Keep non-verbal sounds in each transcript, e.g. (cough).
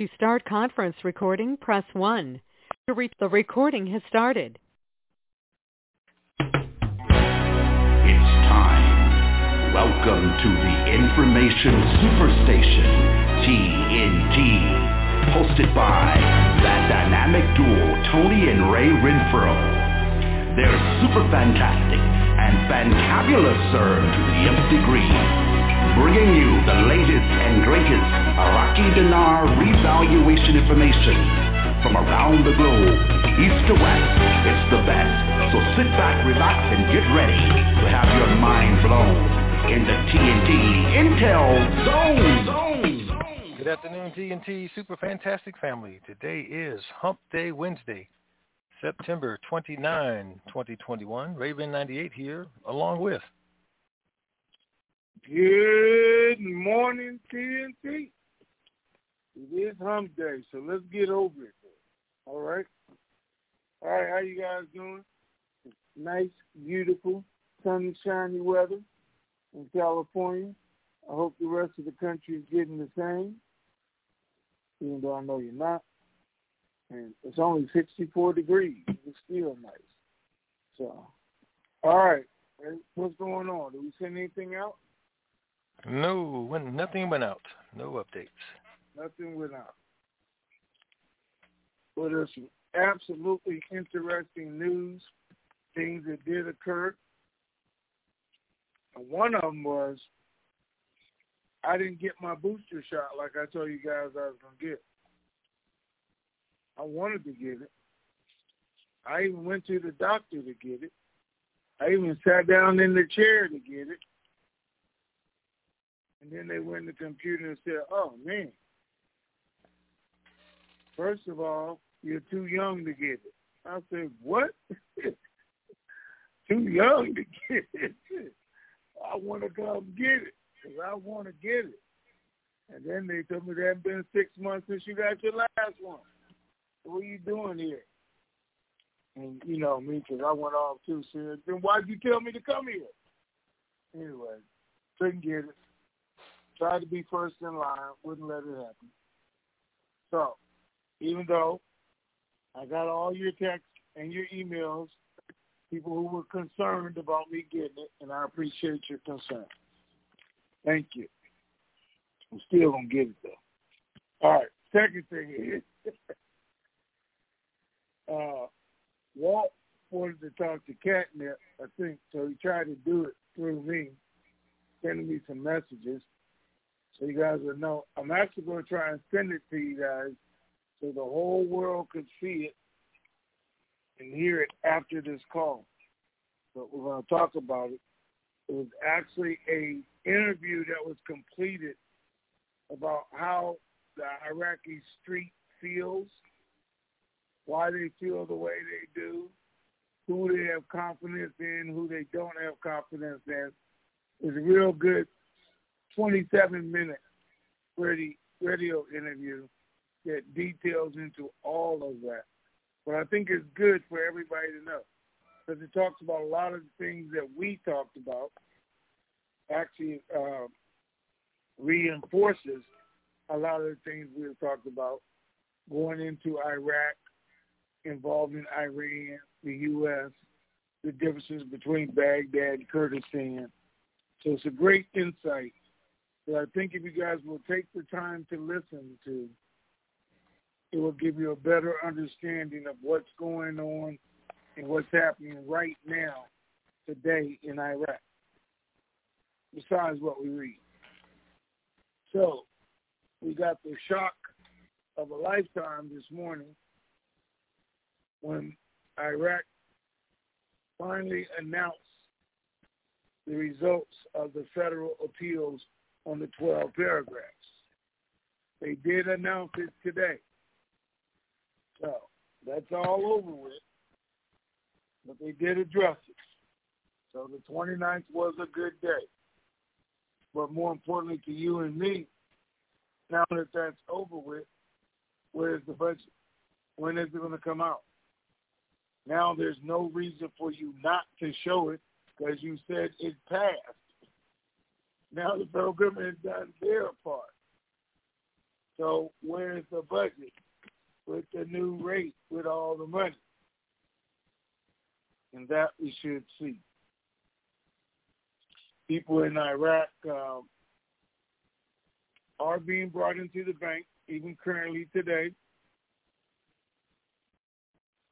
To start conference recording, press 1. To reach the recording has started. It's time. Welcome to the Information Superstation, TNT. Hosted by that dynamic duo, Tony and Ray Renfro. They're super fantastic and fantabulous, sir, to the nth degree. Bringing you the latest and greatest Iraqi dinar revaluation information from around the globe, east to west. It's the best. So sit back, relax, and get ready to have your mind blown in the TNT Intel Zone. Zone. Good afternoon, TNT Super Fantastic family. Today is Hump Day Wednesday, September 29, 2021. Raven 98 here, along with. Good morning, TNT. It is hump day, so let's get over it. All right? All right, how you guys doing? It's nice, beautiful, sunny, shiny weather in California. I hope the rest of the country is getting the same, even though I know you're not. And it's only 64 degrees. It's still nice. So, all right. What's going on? Did we send anything out? No, when nothing went out. No updates. Nothing went out. But there's some absolutely interesting news, things that did occur. And one of them was I didn't get my booster shot like I told you guys I was going to get. I wanted to get it. I even went to the doctor to get it. I even sat down in the chair to get it. And then they went in the computer and said, oh, man. First of all, you're too young to get it. I said, what? (laughs) too young to get it. I want to come get it because I want to get it. And then they told me that been six months since you got your last one. What are you doing here? And you know me, because I went off too soon. Then why'd you tell me to come here? Anyway, couldn't get it. Tried to be first in line, wouldn't let it happen. So, even though I got all your texts and your emails, people who were concerned about me getting it, and I appreciate your concern. Thank you. I'm still gonna get it though. All right. Second thing is, (laughs) uh, Walt wanted to talk to Catnip, I think, so he tried to do it through me, sending me some messages. So you guys will know. I'm actually going to try and send it to you guys so the whole world could see it and hear it after this call. But we're going to talk about it. It was actually a interview that was completed about how the Iraqi street feels, why they feel the way they do, who they have confidence in, who they don't have confidence in. It's a real good 27 minute radio interview that details into all of that. But I think it's good for everybody to know because it talks about a lot of the things that we talked about. Actually, uh, reinforces a lot of the things we have talked about going into Iraq, involving Iran, the U.S., the differences between Baghdad and Kurdistan. So it's a great insight that I think if you guys will take the time to listen to, it will give you a better understanding of what's going on and what's happening right now, today in Iraq, besides what we read. So we got the shock of a lifetime this morning when Iraq finally announced the results of the federal appeals on the 12 paragraphs. They did announce it today. So that's all over with. But they did address it. So the 29th was a good day. But more importantly to you and me, now that that's over with, where's the budget? When is it going to come out? Now there's no reason for you not to show it because you said it passed. Now the federal government has done their part. So where's the budget with the new rate with all the money? And that we should see. People in Iraq um, are being brought into the bank, even currently today.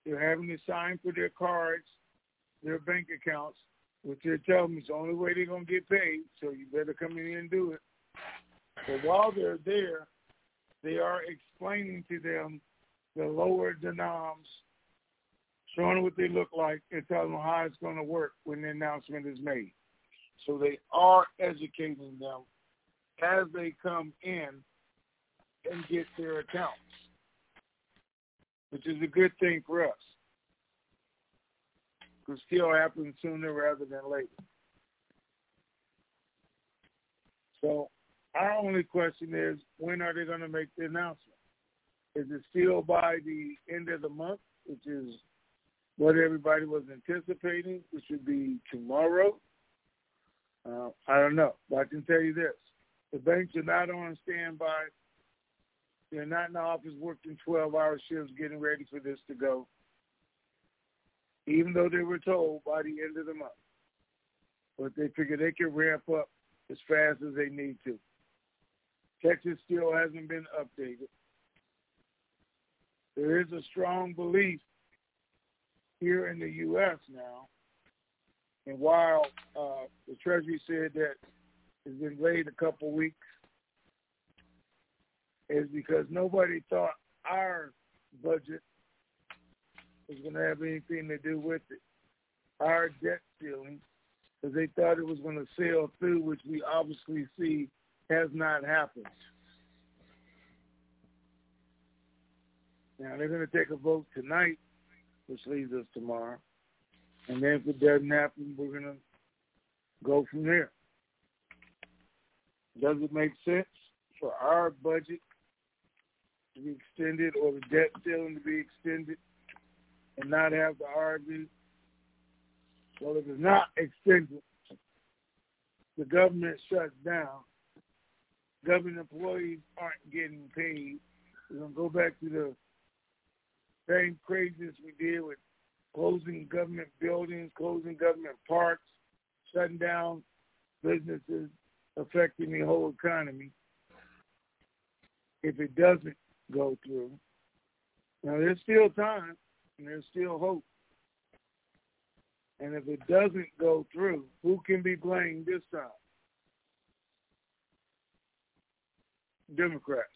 They're having to sign for their cards, their bank accounts, which they're telling me is the only way they're going to get paid, so you better come in and do it. But while they're there, they are explaining to them the lower denoms, showing what they look like, and telling them how it's going to work when the announcement is made. So they are educating them as they come in and get their accounts, which is a good thing for us. Could still happen sooner rather than later. So our only question is, when are they going to make the announcement? Is it still by the end of the month, which is what everybody was anticipating, which would be tomorrow? Uh, I don't know, but I can tell you this: the banks are not on standby. They're not in the office working 12-hour shifts getting ready for this to go, even though they were told by the end of the month. But they figure they can ramp up as fast as they need to. Texas still hasn't been updated. There is a strong belief here in the U.S. now, and while uh, the Treasury said that it's been delayed a couple weeks, is because nobody thought our budget was going to have anything to do with it. Our debt ceiling, because they thought it was going to sail through, which we obviously see has not happened. Now they're going to take a vote tonight, which leaves us tomorrow, and then if it doesn't happen, we're going to go from there. Does it make sense for our budget to be extended or the debt ceiling to be extended and not have the RV? Well, if it's not extended, the government shuts down. Government employees aren't getting paid. We're going to go back to the same craziness we did with closing government buildings, closing government parks, shutting down businesses, affecting the whole economy. If it doesn't go through, now there's still time and there's still hope. And if it doesn't go through, who can be blamed this time? Democrats.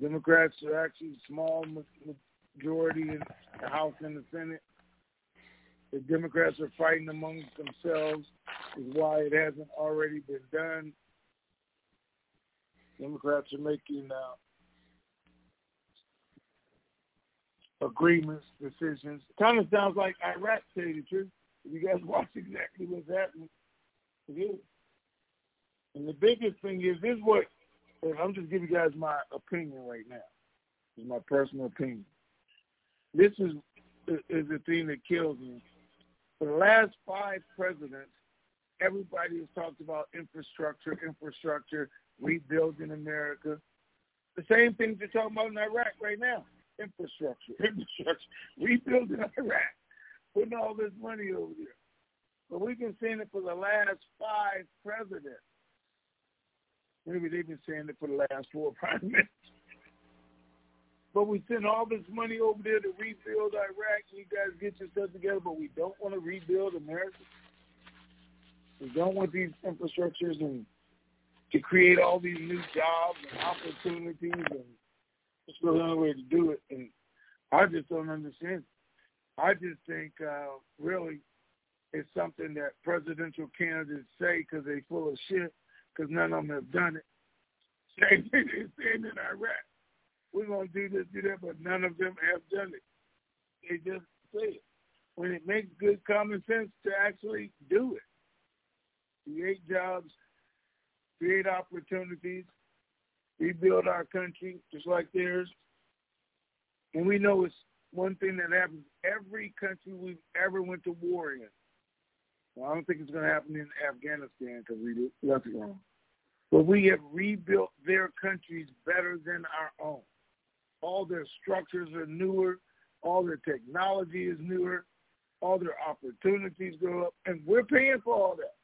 Democrats are actually a small majority in the House and the Senate. The Democrats are fighting amongst themselves, is why it hasn't already been done. Democrats are making uh, agreements, decisions. Kind of sounds like Iraq, to tell you the truth. If you guys (laughs) watch exactly what's happening, it is. And the biggest thing is, this is what I'm just giving you guys my opinion right now. Is my personal opinion. This is is the thing that kills me. For the last five presidents, everybody has talked about infrastructure, infrastructure, rebuilding America. The same things they're talking about in Iraq right now. Infrastructure, (laughs) infrastructure, rebuilding Iraq, putting all this money over there. But we've been saying it for the last five presidents. Maybe they've been saying it for the last four (laughs) prime ministers. But we send all this money over there to rebuild Iraq. You guys get yourself together, but we don't want to rebuild America. We don't want these infrastructures and to create all these new jobs and opportunities, and it's the only way to do it. And I just don't understand. I just think uh, really it's something that presidential candidates say because they're full of shit because none of them have done it. Same thing they're saying in Iraq. We're going to do this, do that, but none of them have done it. They just say it. When it makes good common sense to actually do it. Create jobs, create opportunities, rebuild our country just like theirs. And we know it's one thing that happens every country we've ever went to war in. Well, I don't think it's going to happen in Afghanistan because we left it wrong. But we have rebuilt their countries better than our own. All their structures are newer. All their technology is newer. All their opportunities go up. And we're paying for all that.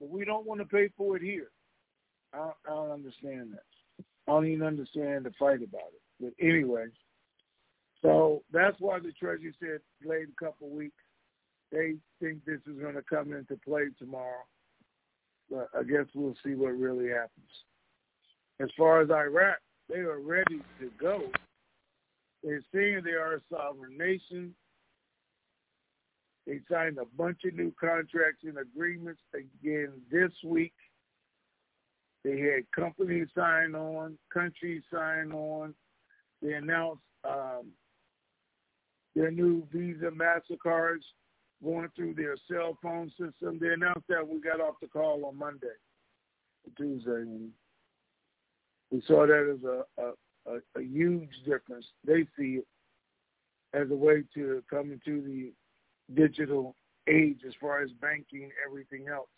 But we don't want to pay for it here. I don't, I don't understand that. I don't even understand the fight about it. But anyway, so that's why the Treasury said delayed a couple weeks. They think this is going to come into play tomorrow. But I guess we'll see what really happens. As far as Iraq, they are ready to go. They're saying they are a sovereign nation. They signed a bunch of new contracts and agreements again this week. They had companies sign on, countries sign on. They announced um, their new Visa MasterCards going through their cell phone system. They announced that we got off the call on Monday, Tuesday, we saw that as a, a, a, a huge difference. They see it as a way to come into the digital age as far as banking, everything else,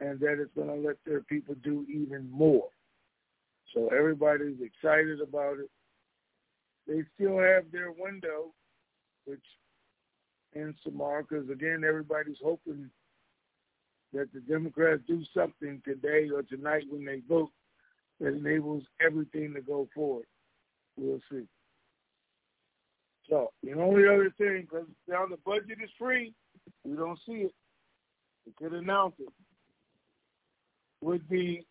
and that it's going to let their people do even more. So everybody's excited about it. They still have their window, which ends tomorrow, because again, everybody's hoping that the Democrats do something today or tonight when they vote that enables everything to go forward. We'll see. So the only other thing, because now the budget is free, we don't see it. We could announce it. Would be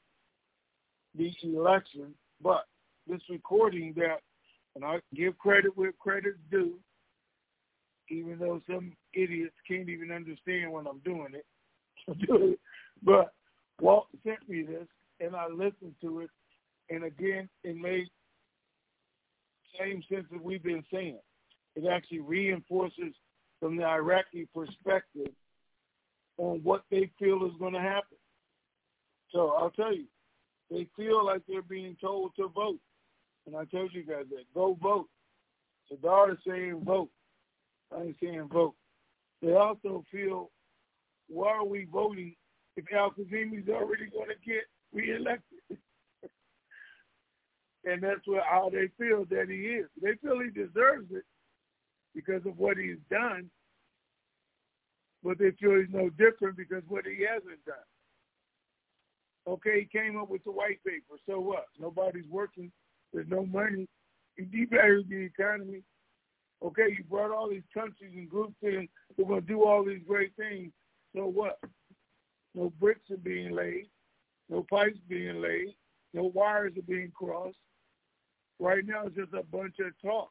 the election, but this recording that, and I give credit where credit's due, even though some idiots can't even understand when (laughs) I'm doing it. but Walt sent me this, and I listened to it, and again, it made same sense that we've been saying. It actually reinforces from the Iraqi perspective on what they feel is going to happen. So I'll tell you, they feel like they're being told to vote. And I told you guys that. Go vote. Sadr is saying vote. I ain't saying vote. They also feel, why are we voting if Al Kadhimi's already going to get reelected? (laughs) and that's what how they feel that he is. They feel he deserves it because of what he's done, but they feel he's no different because what he hasn't done. Okay, he came up with the white paper. So what? Nobody's working. There's no money. He devalued the economy. Okay, you brought all these countries and groups in. We're going to do all these great things. So what? No bricks are being laid. No pipes being laid. No wires are being crossed. Right now, it's just a bunch of talk.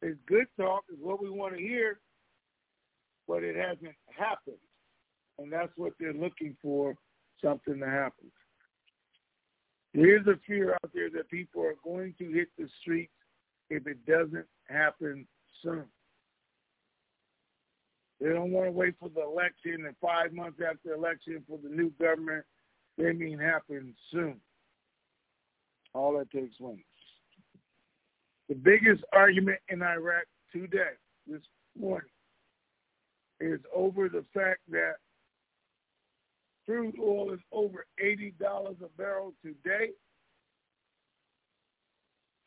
It's good talk. Is what we want to hear, but it hasn't happened. And that's what they're looking for something to happen. There is a fear out there that people are going to hit the streets if it doesn't happen soon. They don't want to wait for the election and five months after the election for the new government. They mean happen soon. All that takes wings. The biggest argument in Iraq today, this morning, is over the fact that Crude oil is over $80 a barrel today.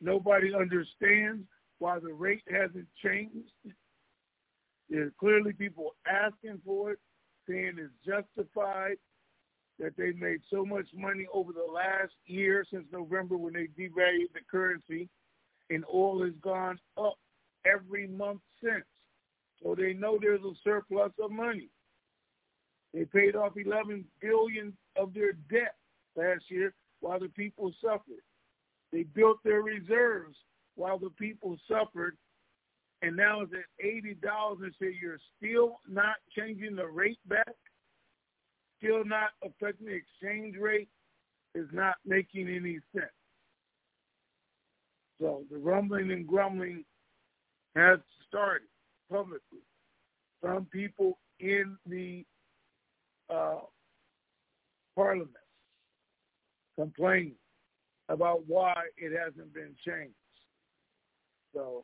Nobody understands why the rate hasn't changed. There's clearly people asking for it, saying it's justified that they made so much money over the last year since November when they devalued the currency, and oil has gone up every month since. So they know there's a surplus of money. They paid off 11 billion of their debt last year while the people suffered. They built their reserves while the people suffered, and now it's at eighty dollars. And say you're still not changing the rate back, still not affecting the exchange rate, is not making any sense. So the rumbling and grumbling has started publicly from people in the uh, parliament complaining about why it hasn't been changed. So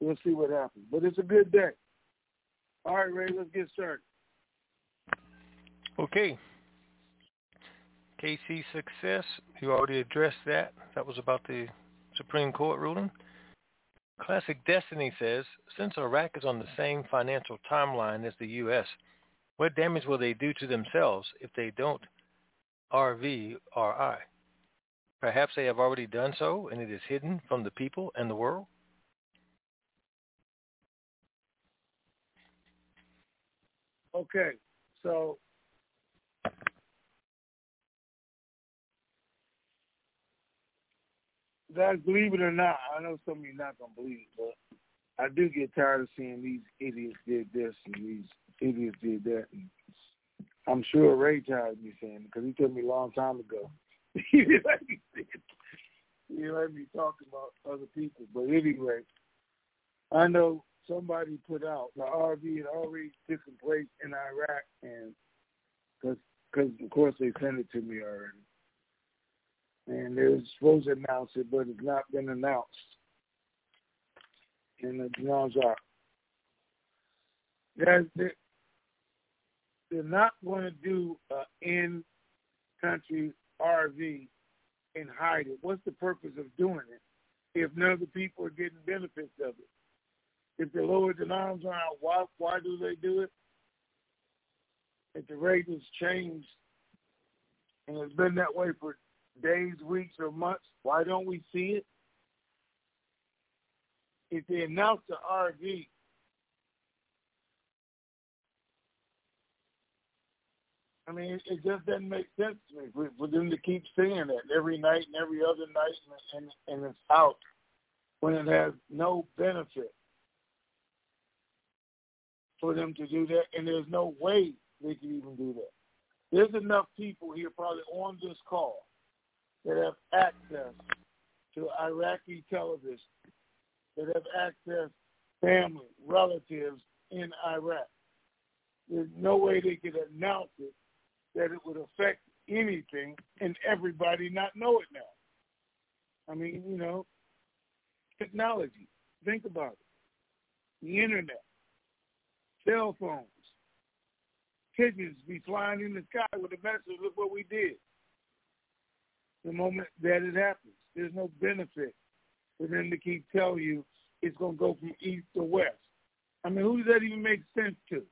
we'll see what happens. But it's a good day. All right, Ray, let's get started. Okay. KC success, you already addressed that. That was about the Supreme Court ruling. Classic Destiny says, since Iraq is on the same financial timeline as the U.S., what damage will they do to themselves if they don't RV RI? Perhaps they have already done so and it is hidden from the people and the world? Okay, so guys, believe it or not, I know some of you not gonna believe it, but I do get tired of seeing these idiots did this and these idiots did that. I'm sure Ray tired me saying because he told me a long time ago. (laughs) he let me it. Talk about other people. But anyway, I know somebody put out the RV had already taken place in Iraq, and because of course they sent it to me already. and they're supposed to announce it, but it's not been announced. And the dinars are. They're, they're not going to do an in-country RV and hide it. What's the purpose of doing it if none of the people are getting benefits of it? If they lower the arms around, why why do they do it? If the rate has changed and it's been that way for days, weeks, or months, why don't we see it? If they announce the RV, I mean, it, just doesn't make sense to me for, for them to keep saying that every night and every other night, and, and, and it's out when it has no benefit for them to do that, and there's no way they can even do that. There's enough people here probably on this call that have access to Iraqi television, that have access family, relatives in Iraq. There's no way they could announce it that it would affect anything and everybody not know it now. I mean, you know, technology. Think about it. The internet, cell phones, pigeons be flying in the sky with a message, look what we did. The moment that it happens, there's no benefit for them to keep telling you it's going to go from east to west. I mean, who does that even make sense to?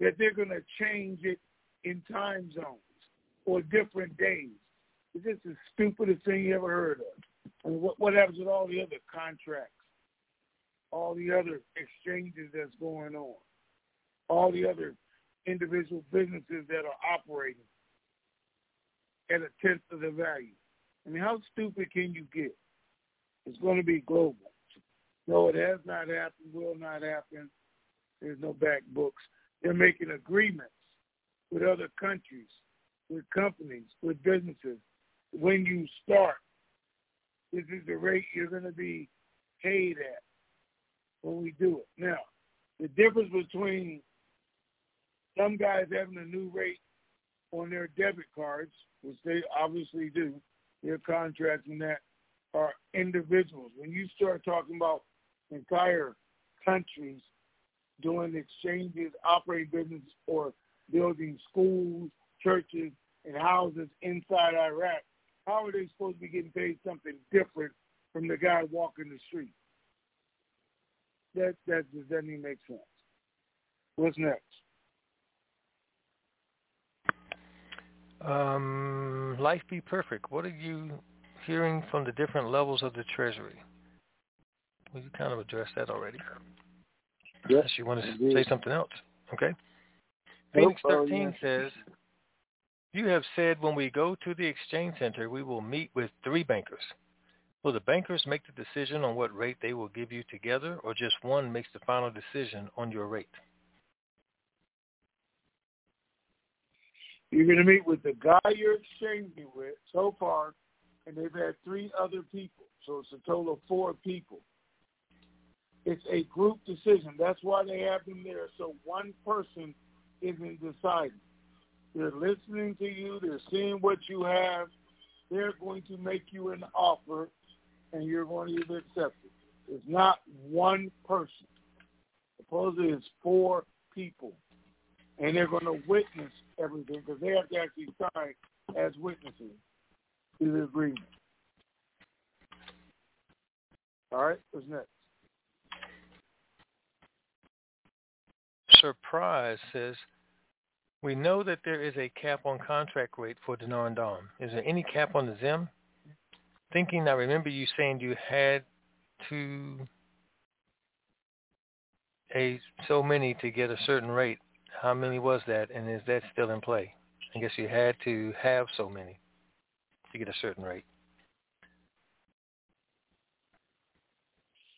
That they're going to change it in time zones or different days. It's just the stupidest thing you ever heard of. Mean, what, what happens with all the other contracts, all the other exchanges that's going on, all the other individual businesses that are operating at a tenth of the value? I mean, how stupid can you get? It's going to be global. No, it has not happened, will not happen. There's no back books. They're making agreements with other countries, with companies, with businesses. When you start, this is the rate you're going to be paid at when we do it. Now, the difference between some guys having a new rate on their debit cards, which they obviously do, their contracts and that, are individuals. When you start talking about entire countries doing exchanges, operating business, or building schools, churches, and houses inside Iraq, how are they supposed to be getting paid something different from the guy walking the street? That that just doesn't even make sense. What's next? Um, life be perfect. What are you hearing from the different levels of the Treasury? Well, you kind of addressed that already. Yes, Unless you want to indeed. say something else. Okay. Nope, Phoenix oh, 13 yes. says, you have said when we go to the exchange center, we will meet with three bankers. Will the bankers make the decision on what rate they will give you together, or just one makes the final decision on your rate? You're going to meet with the guy you're exchanging with so far, and they've had three other people. So it's a total of four people. It's a group decision. That's why they have them there. So one person isn't deciding. They're listening to you. They're seeing what you have. They're going to make you an offer, and you're going to either accept it. It's not one person. Supposedly it's four people, and they're going to witness everything because they have to actually sign as witnesses to the agreement. All right, what's next? Surprise says, we know that there is a cap on contract rate for Dinar and Dong. Is there any cap on the Zim? Thinking, I remember you saying you had to a so many to get a certain rate. How many was that, and is that still in play? I guess you had to have so many to get a certain rate.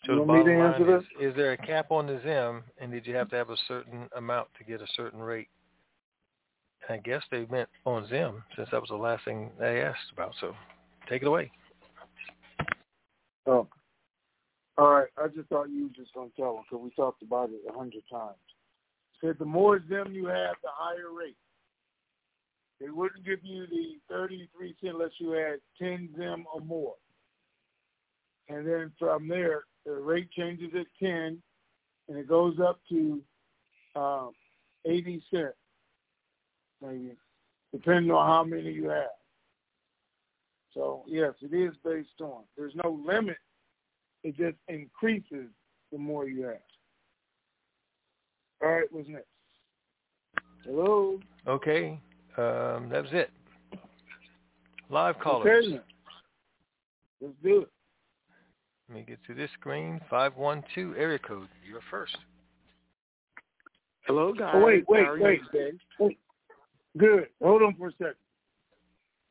So You the bottom line is, is there a cap on the Zim, and did you have to have a certain amount to get a certain rate? I guess they meant on Zim, since that was the last thing they asked about. So take it away. Oh. All right. I just thought you were just going to tell them because we talked about it a hundred times. Said the more Zim you have, the higher rate. They wouldn't give you the 33 cent unless you had 10 Zim or more. And then from there, the rate changes at 10, and it goes up to um, 80 cents, maybe, depending on how many you have. So, yes, it is based on. There's no limit. It just increases the more you have. All right, what's next? Hello? Okay. Um, that was it. Live callers. Okay, Let's do it. Let me get to this screen. 512 area code. You're first. Hello, guys. Oh, wait, wait, wait. wait. Good. Hold on for a second.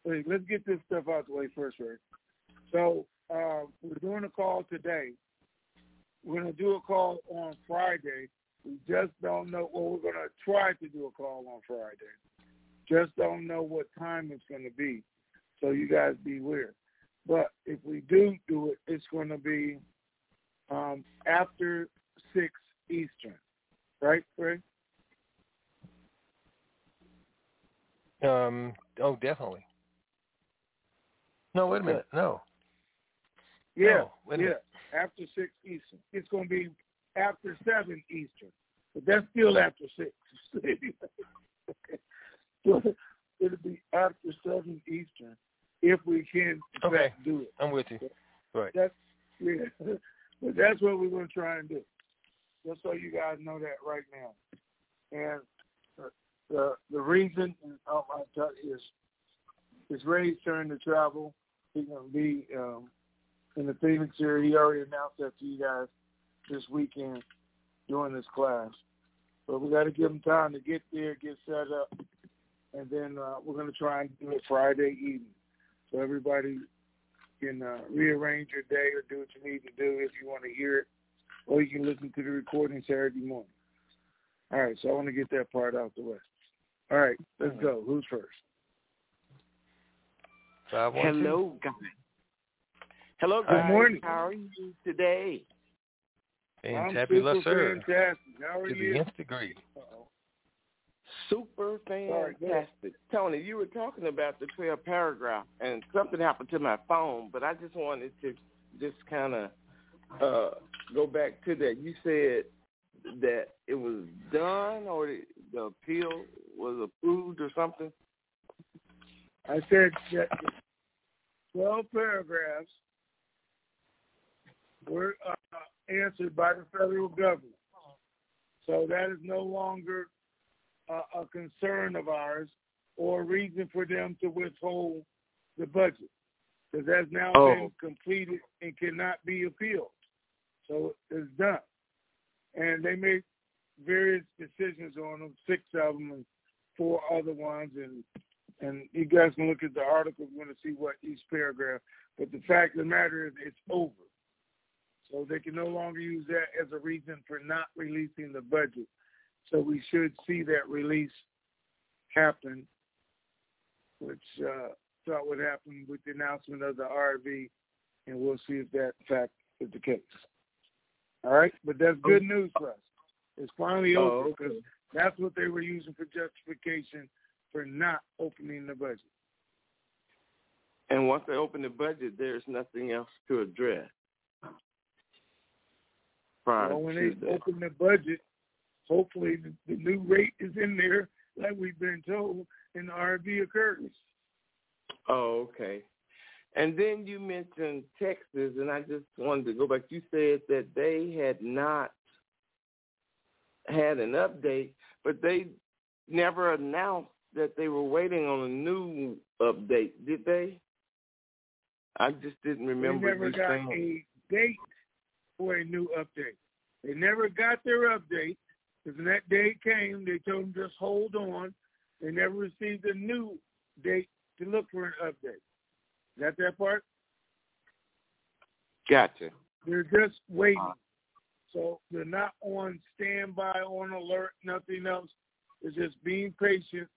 Wait, let's get this stuff out the way first, right? So uh, we're doing a call today. We're going to do a call on Friday. We just don't know. Well, we're going to try to do a call on Friday. Just don't know what time it's going to be. So you guys be beware. But if we do do it, it's going to be um, after 6 Eastern. Right, Craig? Um, oh, definitely. No, wait a minute. No. Yeah, No, yeah. After six Eastern, it's going to be after seven Eastern, but that's still after six. so (laughs) it'll be after seven Eastern if we can Okay. do it. I'm with you. Right. That's yeah, (laughs) but that's what we're going to try and do. Just so you guys know that right now. And the the, the reason I tell is it's Ray's turn to travel. He's going to be um, in the Phoenix area. He already announced that to you guys this weekend during this class. But we got to give him time to get there, get set up, and then uh, we're going to try and do it Friday evening, so everybody can uh, rearrange your day or do what you need to do if you want to hear it, or you can listen to the recording Saturday morning. All right, so I want to get that part out the way. All right, let's go. Who's first? Five one two. Hello, guys. Hello, Good morning. How are you today? I'm Fantabulous, super sir. fantastic. How are To the you? nth degree. Uh-oh. Super Sorry, go ahead. fantastic. Tony, you were talking about the 12 paragraph, and something happened to my phone, but I just wanted to just kind of uh, go back to that. You said that it was done or the, the appeal was approved or something? I said that 12 paragraphs were uh, answered by the federal government. So that is no longer uh, a concern of ours or a reason for them to withhold the budget because that's now Oh. been completed and cannot be appealed. So it's done. And they made various decisions on them, six of them and four other ones, and and you guys can look at the article if you want to see what each paragraph. But the fact of the matter is, it's over. So they can no longer use that as a reason for not releasing the budget. So we should see that release happen, which uh, thought would happen with the announcement of the RV, and we'll see if that in fact is the case. All right, but that's good news for us. It's finally Oh, over okay. because that's what they were using for justification for not opening the budget. And once they open the budget, there's nothing else to address. Prior Well, when to they that. open the budget, hopefully the, the new rate is in there, like we've been told, and the RV occurs. Oh, okay. And then you mentioned Texas, and I just wanted to go back. You said that they had not had an update, but they never announced that they were waiting on a new update, did they? I just didn't remember they never got a date for a new update. They never got their update because when that day came, they told them just hold on. They never received a new date to look for an update. Got that part? Gotcha. They're just waiting. So they're not on standby, on alert, nothing else. It's just being patient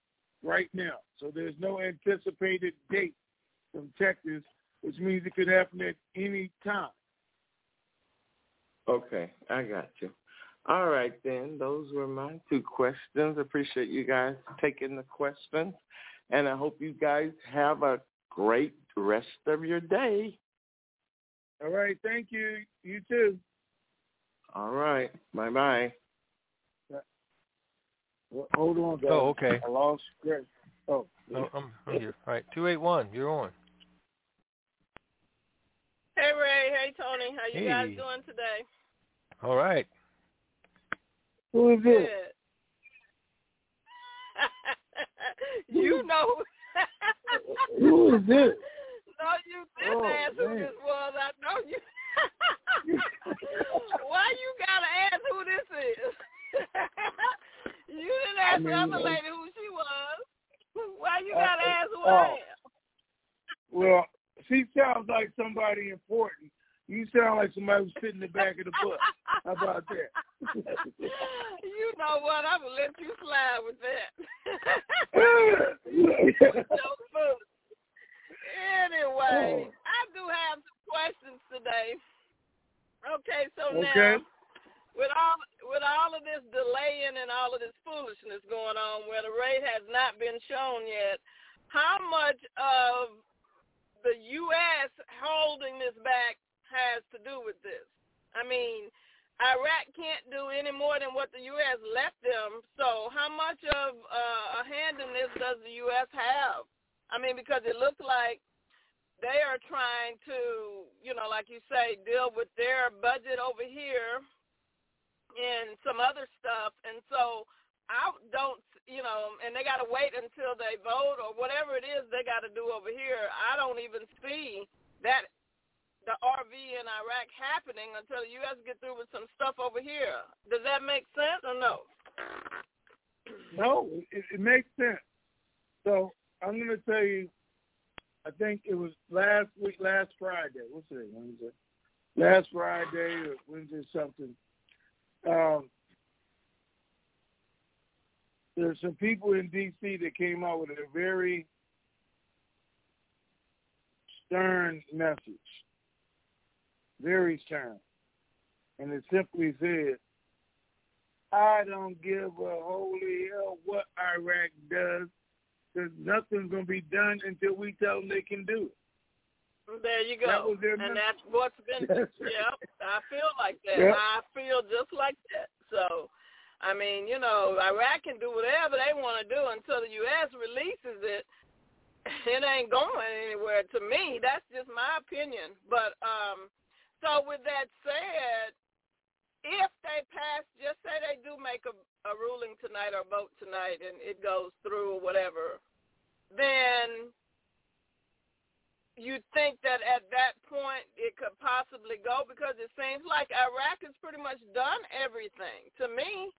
right now. So there's no anticipated date from Texas, which means it could happen at any time. Okay, I got you. All right, then. Those were my two questions. Appreciate you guys taking the questions. And I hope you guys have a great rest of your day. All right. Thank you. You too. All right. Bye bye. Well, hold on, guys. Oh, okay. I lost Greg. Oh, No, oh, I'm, I'm here. All right, two eight one. You're on. Hey Ray, hey Tony, how you guys doing today? All right. Who is it? (laughs) you know. Who (laughs) is this? (laughs) No, you didn't Oh, ask who this was. I know you. Why you gotta ask who this is? you didn't ask the mean, other uh, lady who she was. Why you Uh, gotta uh, ask who oh. I am? Well, she sounds like somebody important. You sound like somebody who's sitting in the back of the bus. How about that? (laughs) you know what? I'm gonna let you slide with that. Anyway, Oh. I do have some questions today. Okay, so Okay. now with all with all of this delaying and all of this foolishness going on where the rate has not been shown yet, how much of the US holding this back has to do with this? I mean, Iraq can't do any more than what the U.S. left them. So how much of uh, a hand in this does the U.S. have? I mean, because it looks like they are trying to, you know, like you say, deal with their budget over here and some other stuff. And so I don't, you know, and they got to wait until they vote or whatever it is they got to do over here. I don't even see that the RV in Iraq happening until the U.S. get through with some stuff over here. Does that make sense or no? (clears throat) No, it, it makes sense. So I'm going to tell you, I think it was last week, last Friday. What's it? Wednesday. Last Friday or Wednesday something. Um, there's some people in D.C. that came out with a very stern message. Very stern. And it simply said, I don't give a holy hell what Iraq does because nothing's going to be done until we tell them they can do it. There you That go. was their and message. that's what's been. (laughs) Yep, I feel like that. Yep. I feel just like that. So, I mean, you know, Iraq can do whatever they want to do until the U.S. releases it. It ain't going anywhere to me. That's just my opinion. But um, so with that said, if they pass, just say they do make a, a ruling tonight or vote tonight, and it goes through or whatever, then you think that at that point it could possibly go because it seems like Iraq has pretty much done everything to me.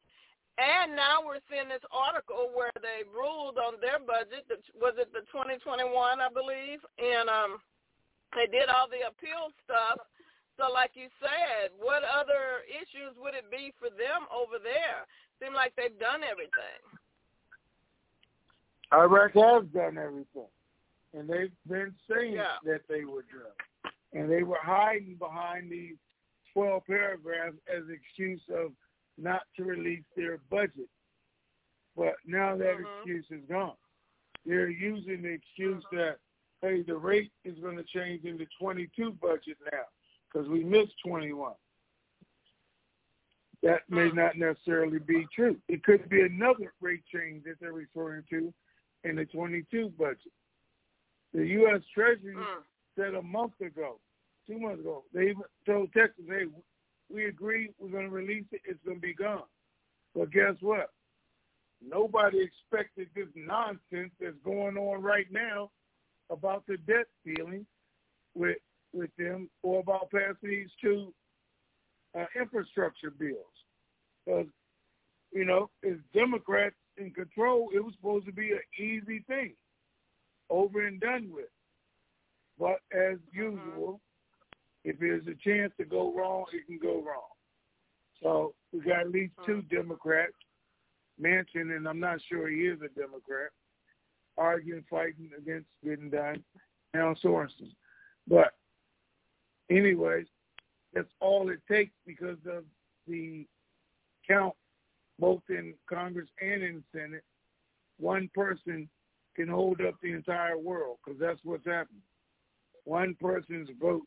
And now we're seeing this article where they ruled on their budget. Was it the 2021, I believe? And um, they did all the appeal stuff. So like you said, what other issues would it be for them over there? Seem like they've done everything. Iraq has done everything. And they've been saying Yeah. that they were done. And they were hiding behind these 12 paragraphs as excuse of not to release their budget. But now that Mhm. excuse is gone. They're using the excuse that, hey, the rate is going to change in the 22 budget now because we missed 21. That may Hmm. not necessarily be true. It could be another rate change that they're referring to in the 22 budget. The U.S. Treasury Mm. said a month ago, two months ago, they even told Texas, hey, we agree we're going to release it. It's going to be gone. But guess what? Nobody expected this nonsense that's going on right now about the debt ceiling with with them or about passing these two uh, infrastructure bills. Because, you know, as Democrats in control, it was supposed to be an easy thing, over and done with. But as usual, if there's a chance to go wrong, it can go wrong. So we got at least two Democrats, Manchin, and I'm not sure he is a Democrat, arguing, fighting against getting done, Al Sorensen. But anyways, that's all it takes because of the count both in Congress and in the Senate. One person can hold up the entire world because that's what's happening. One person's vote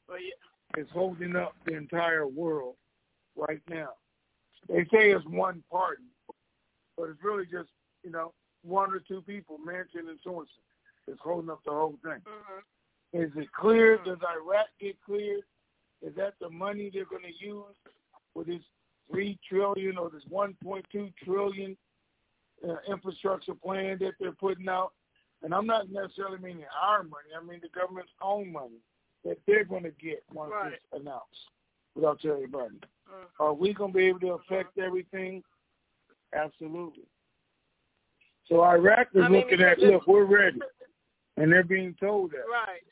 is holding up the entire world right now. They say it's one party, but it's really just, you know, one or two people, Manchin and Sorensen, is holding up the whole thing. Mhm. Is it clear? Does Iraq get cleared? Is that the money they're going to use for this three trillion or this 1.2 trillion uh, infrastructure plan that they're putting out? And I'm not necessarily meaning our money. I mean the government's own money that they're going to get once Right. it's announced. Without telling everybody, Mhm. are we going to be able to affect everything? Absolutely. So Iraq is I mean, looking at, look, we're ready, and they're being told that Right.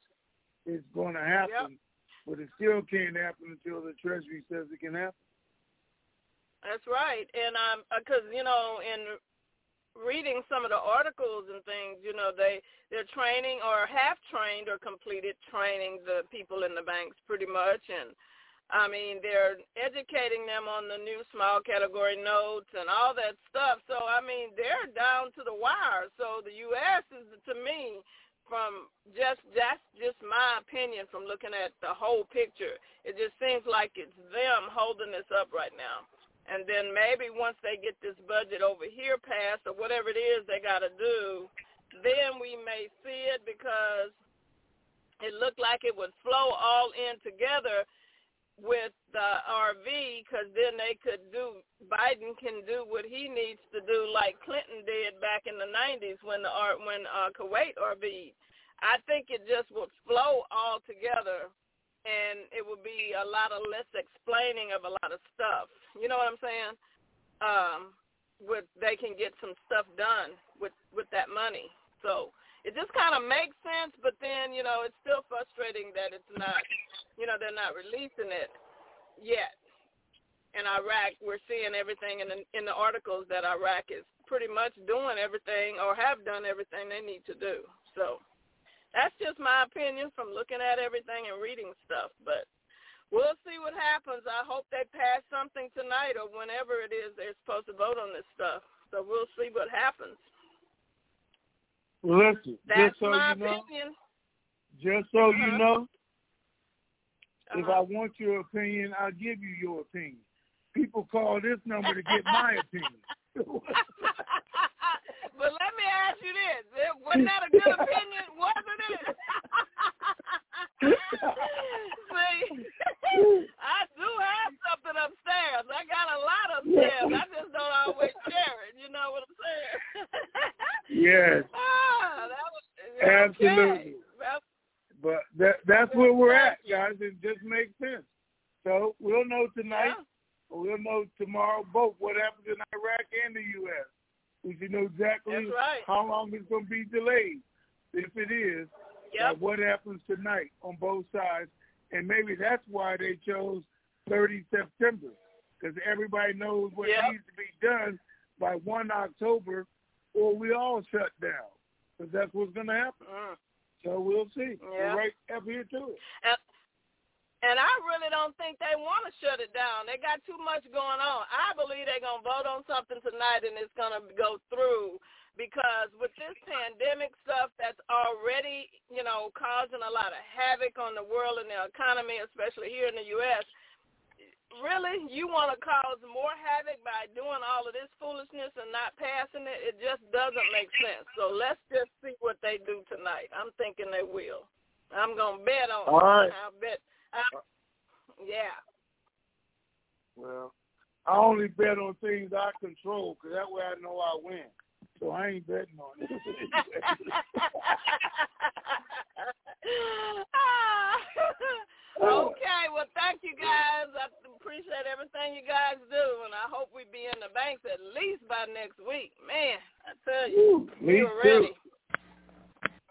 it's going to happen, but it still can't happen until the Treasury says it can happen. That's right, and um, because you know, in reading some of the articles and things, you know, they they're training or have trained or completed training the people in the banks pretty much, and I mean they're educating them on the new small category notes and all that stuff. So I mean they're down to the wire. So the U.S. is to me. From just that's just my opinion from looking at the whole picture. It just seems like it's them holding this up right now. And then maybe once they get this budget over here passed or whatever it is they got to do, then we may see it because it looked like it would flow all in together with the RV because then they could do, Biden can do what he needs to do like Clinton did back in the 90s when the when uh, Kuwait RV. I think it just would flow all together and it would be a lot of less explaining of a lot of stuff. You know what I'm saying? Um, with they can get some stuff done with with that money. So it just kind of makes sense, but then you know it's still frustrating that it's not. You know they're not releasing it yet. In Iraq, we're seeing everything in the in the articles that Iraq is pretty much doing everything or have done everything they need to do. So that's just my opinion from looking at everything and reading stuff. But we'll see what happens. I hope they pass something tonight or whenever it is they're supposed to vote on this stuff. So we'll see what happens. Listen, That's just so my you know, opinion. just so you Uh-huh. know, if Uh-huh. I want your opinion, I'll give you your opinion. People call this number to get my (laughs) opinion. but let me ask you this: Wasn't that a good opinion? (laughs) Wasn't it? (laughs) See, I do have something upstairs. I got a lot upstairs. I just don't always share it. You know what I'm saying? yes, was absolutely. Okay. But that that's where we're at, guys. It just makes sense. So we'll know tonight. yeah. We'll know tomorrow both what happens in Iraq and the U.S. We should know exactly right. how long it's going to be delayed. If it is, Yep. what happens tonight on both sides. And maybe that's why they chose 30 September, because everybody knows what Yep. needs to be done by 1 October, or we all shut down, because that's what's going to happen. Mm. So we'll see. Yeah. We're right up here to it. And, and I really don't think they want to shut it down. They got too much going on. I believe they're going to vote on something tonight and it's going to go through because with this pandemic stuff that's already, you know, causing a lot of havoc on the world and the economy, especially here in the U.S., really, you want to cause more havoc by doing all of this foolishness and not passing it? It just doesn't make sense. So let's just see what they do tonight. I'm thinking they will. I'm going to bet on All right. I'll bet. I, yeah. Well, I only bet on things I control, because that way I know I win. So I ain't betting on it. (laughs) Ah. (laughs) okay, well, thank you guys. I appreciate everything you guys do, and I hope we be in the banks at least by next week. Man, I tell you, Woo, me we're too. ready.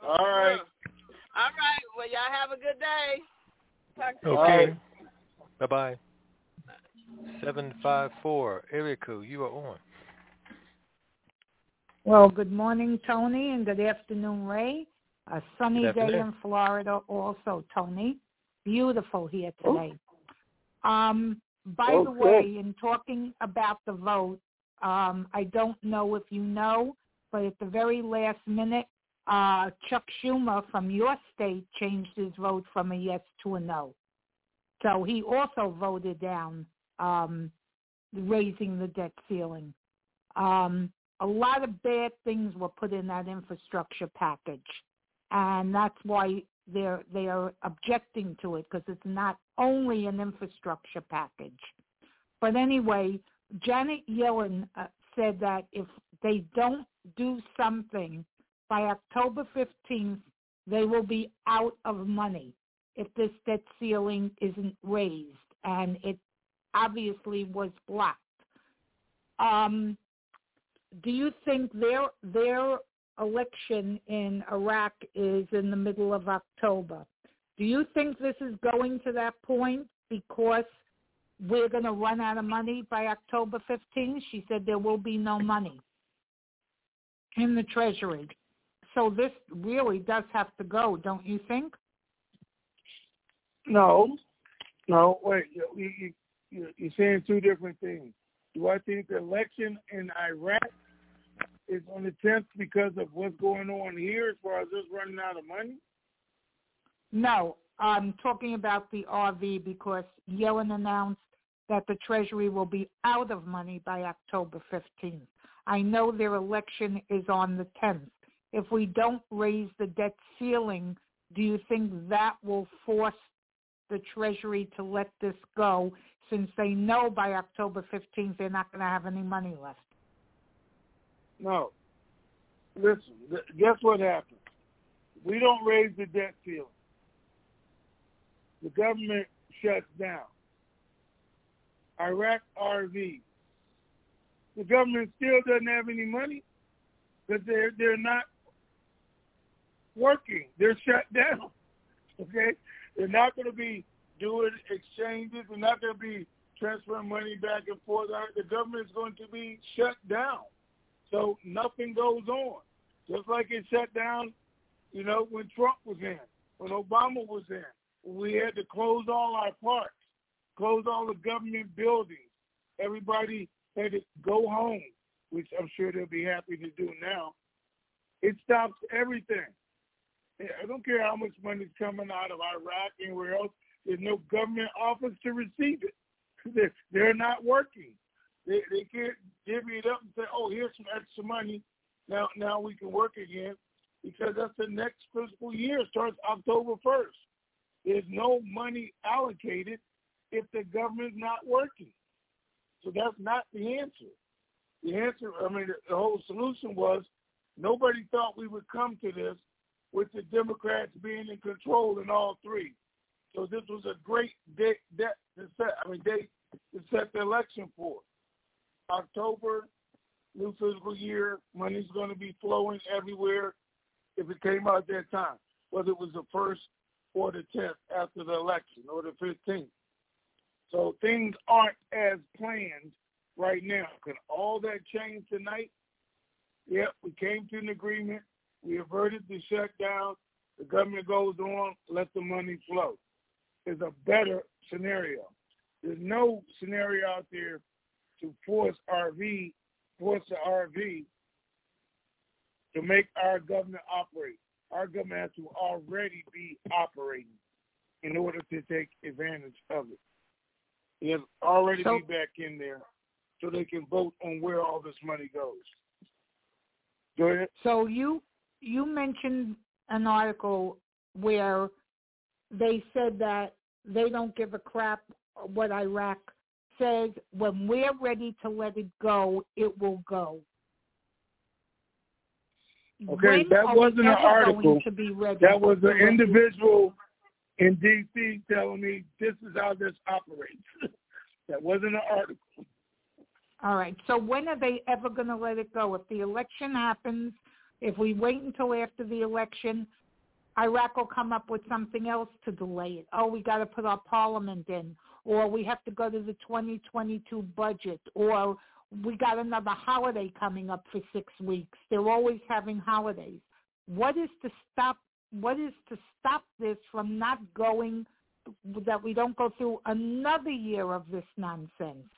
All right. Mhm. All right. Well, y'all have a good day. Talk to Okay. later. Bye bye. Seven five four area code. You are on. Well, good morning, Tony, and good afternoon, Ray. A sunny day in Florida also, Tony. Beautiful here Oh. today. Um, by the way, in talking about the vote, um, I don't know if you know, but at the very last minute, uh, Chuck Schumer from your state changed his vote from a yes to a no. So he also voted down um, raising the debt ceiling. Um, a lot of bad things were put in that infrastructure package, and that's why they're they are objecting to it because it's not only an infrastructure package. But anyway, Janet Yellen uh, said that if they don't do something by October 15th, they will be out of money if this debt ceiling isn't raised, and it obviously was blocked. Um, do you think their their election in Iraq is in the middle of October? Do you think this is going to that point because we're going to run out of money by October 15th? She said there will be no money in the Treasury. So this really does have to go, don't you think? No, no. Wait, you, you, you, you're saying two different things. Do I think the election in Iraq is on the 10th because of what's going on here as far as us running out of money? No, I'm talking about the RV because Yellen announced that the Treasury will be out of money by October 15th. I know their election is on the 10th. If we don't raise the debt ceiling, do you think that will force the Treasury to let this go since they know by October 15th they're not going to have any money left? No. Listen, guess what happens? We don't raise the debt ceiling. The government shuts down. Iraq RV. The government still doesn't have any money because they're they're not working. They're shut down. (laughs) Okay, they're not going to be doing exchanges. They're not going to be transferring money back and forth. The government is going to be shut down. So nothing goes on. Just like it shut down, you know, when Trump was in, when Obama was in. We had to close all our parks, close all the government buildings. Everybody had to go home, which I'm sure they'll be happy to do now. It stops everything. I don't care how much money's coming out of Iraq, anywhere else. There's no government office to receive it. (laughs) They're, they're not working. They they can't divvy it up and say, "Oh, here's some extra money. Now now we can work again," because that's the next fiscal year starts October first. There's no money allocated if the government's not working. So that's not the answer. The answer, I mean, the, whole solution was nobody thought we would come to this with the Democrats being in control in all three. So this was a great date, date to set. I mean, date to set the election for. October, new fiscal year, money's going to be flowing everywhere. If it came out that time, whether it was the first or the tenth after the election or the fifteenth. So things aren't as planned right now. Can all that change tonight? Yep, we came to an agreement. We averted the shutdown. The government goes on, let the money flow. Is a better scenario. There's no scenario out there to force RV, force the RV to make our government operate. Our government has to already be operating in order to take advantage of it. It has already so, be back in there so they can vote on where all this money goes. Go ahead. So you you mentioned an article where they said that they don't give a crap what Iraq says. When we're ready to let it go, it will go. Okay, when that wasn't an article. That was an individual in D.C. telling me this is how this operates. (laughs) that wasn't an article. All right. So when are they ever going to let it go? If the election happens, if we wait until after the election, Iraq will come up with something else to delay it. Oh, we got to put our parliament in, or we have to go to the 2022 budget, or we got another holiday coming up for six weeks. They're always having holidays. What is to stop? What is to stop this from not going? That we don't go through another year of this nonsense.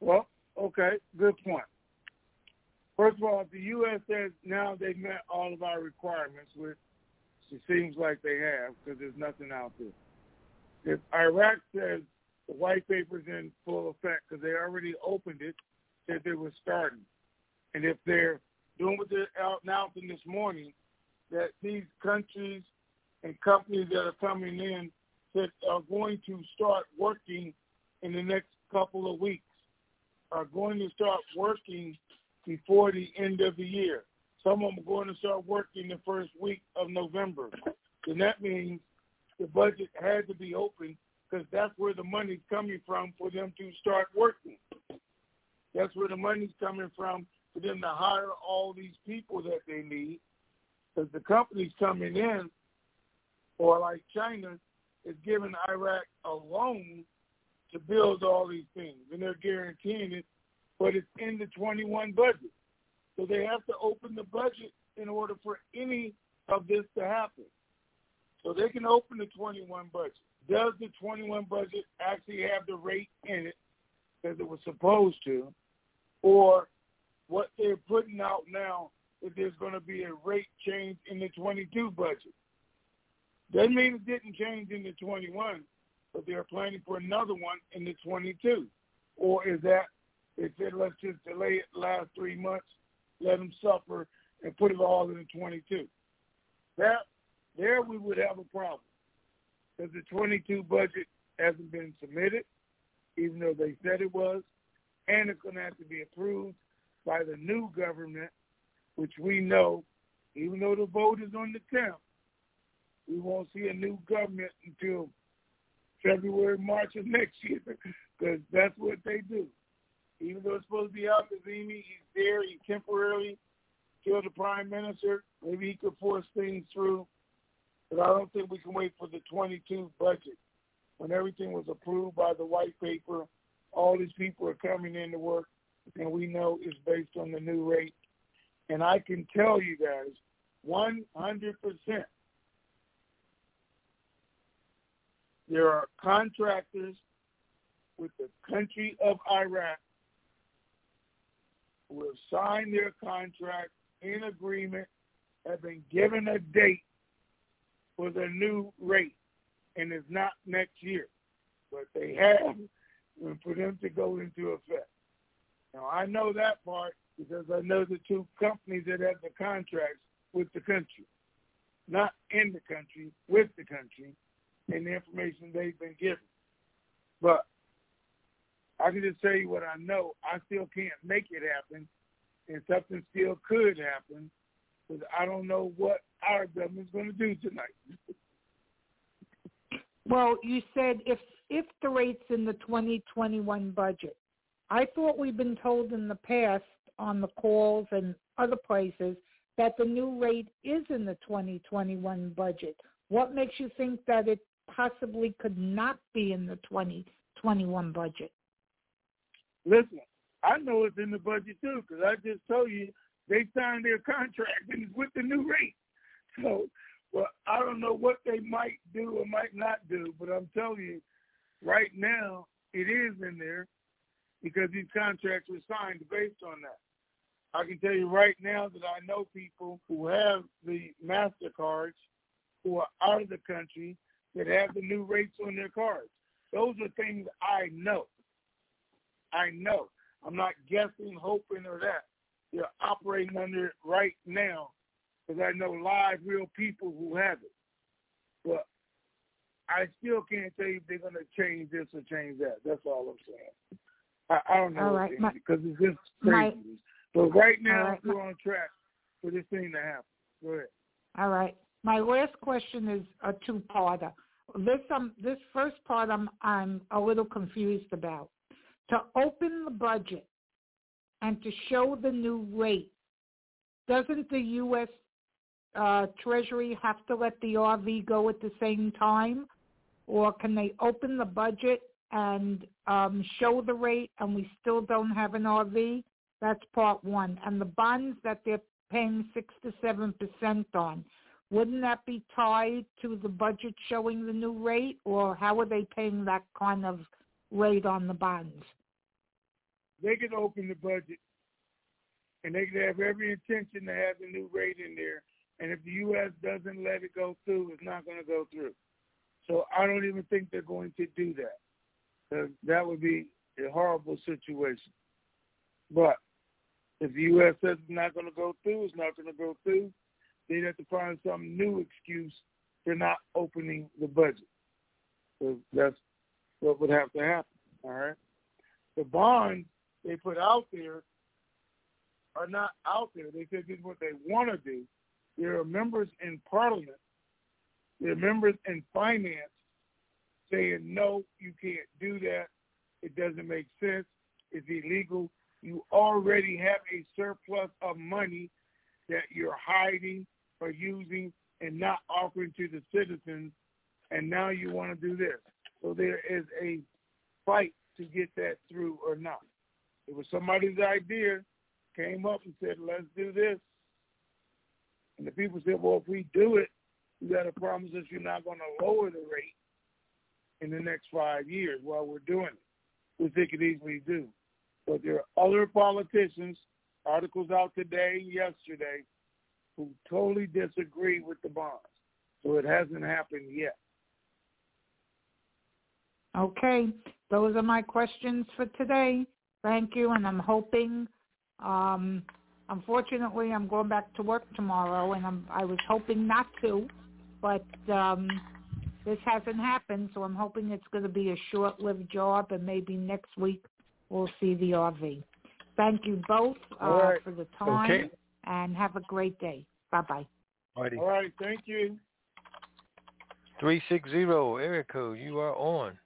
Well, okay, good point. First of all, the U.S. says now they've met all of our requirements, which it seems like they have because there's nothing out there. If Iraq says the white paper's in full effect because they already opened it, said they were starting. And if they're doing what they're announcing this morning, that these countries and companies that are coming in that are going to start working in the next couple of weeks, are going to start working before the end of the year. Some of them are going to start working the first week of November. And that means the budget had to be open because that's where the money's coming from for them to start working. That's where the money's coming from for them to hire all these people that they need. Because the companies coming in, or like China, is giving Iraq a loan to build all these things, and they're guaranteeing it, but it's in the 21 budget. So they have to open the budget in order for any of this to happen. So they can open the 21 budget. Does the 21 budget actually have the rate in it as it was supposed to? Or what they're putting out now that there's going to be a rate change in the 22 budget. Doesn't mean it didn't change in the 21, but they're planning for another one in the 22. Or is that they said let's just delay it last three months, let them suffer, and put it all in the 22? That there we would have a problem because the 22 budget hasn't been submitted, even though they said it was, and it's going to have to be approved by the new government, which we know, even though the vote is on the 10th, we won't see a new government until February, March of next year, because that's what they do. Even though it's supposed to be Al Kadhimi, he's there, he temporarily kill the prime minister. Maybe he could force things through but I don't think we can wait for the 22 budget when everything was approved by the white paper. All these people are coming into work, and we know it's based on the new rate. And I can tell you guys, 100%, there are contractors with the country of Iraq who have signed their contract in agreement, have been given a date for the new rate, and it's not next year, but they have (laughs) for them to go into effect. Now I know that part because I know the two companies that have the contracts with the country, not in the country, with the country, and the information they've been given. But I can just tell you what I know. I still can't make it happen, and something still could happen because I don't know what our government's going to do tonight. (laughs) well, you said if if the rate's in the 2021 budget, I thought we've been told in the past on the calls and other places that the new rate is in the 2021 budget. What makes you think that it possibly could not be in the 2021 budget? Listen, I know it's in the budget too because I just told you they signed their contract and it's with the new rate. So, well, I don't know what they might do or might not do, but I'm telling you, right now it is in there because these contracts were signed based on that. I can tell you right now that I know people who have the MasterCards who are out of the country that have the new rates on their cards. Those are things I know. I know. I'm not guessing, hoping, or that you're operating under it right now because I know live, real people who have it. But I still can't tell you if they're going to change this or change that. That's all I'm saying. I, I don't know right, my, because it's just crazy. But right now, right, we're on track for this thing to happen. Go ahead. All right. My last question is a two-parter. This um, this first part I'm I'm a little confused about. To open the budget and to show the new rate, doesn't the U.S. Uh, Treasury have to let the RV go at the same time? Or can they open the budget and um, show the rate and we still don't have an RV? That's part one. And the bonds that they're paying 6 to 7% on, wouldn't that be tied to the budget showing the new rate? Or how are they paying that kind of rate on the bonds? they could open the budget and they could have every intention to have the new rate in there. And if the U.S. doesn't let it go through, it's not going to go through. So I don't even think they're going to do that. that would be a horrible situation. But if the U.S. says it's not going to go through, it's not going to go through. They'd have to find some new excuse for not opening the budget. So that's what would have to happen. All right. The bonds they put out there are not out there. They said this is what they want to do. There are members in Parliament, there are members in finance saying, no, you can't do that. It doesn't make sense. It's illegal. You already have a surplus of money that you're hiding or using and not offering to the citizens, and now you want to do this. So there is a fight to get that through or not. It was somebody's idea, came up and said, let's do this. And the people said, well, if we do it, you got to promise us you're not going to lower the rate in the next five years while we're doing it. which they could easily do. But there are other politicians, articles out today, yesterday, who totally disagree with the bonds. So it hasn't happened yet. Okay, those are my questions for today. Thank you, and I'm hoping. Um, unfortunately, I'm going back to work tomorrow, and I'm, I was hoping not to, but um, this hasn't happened, so I'm hoping it's going to be a short-lived job, and maybe next week we'll see the RV. Thank you both uh, right. for the time, Okay. and have a great day. Bye-bye. Alrighty. All right, thank you. 360 area code, you are on.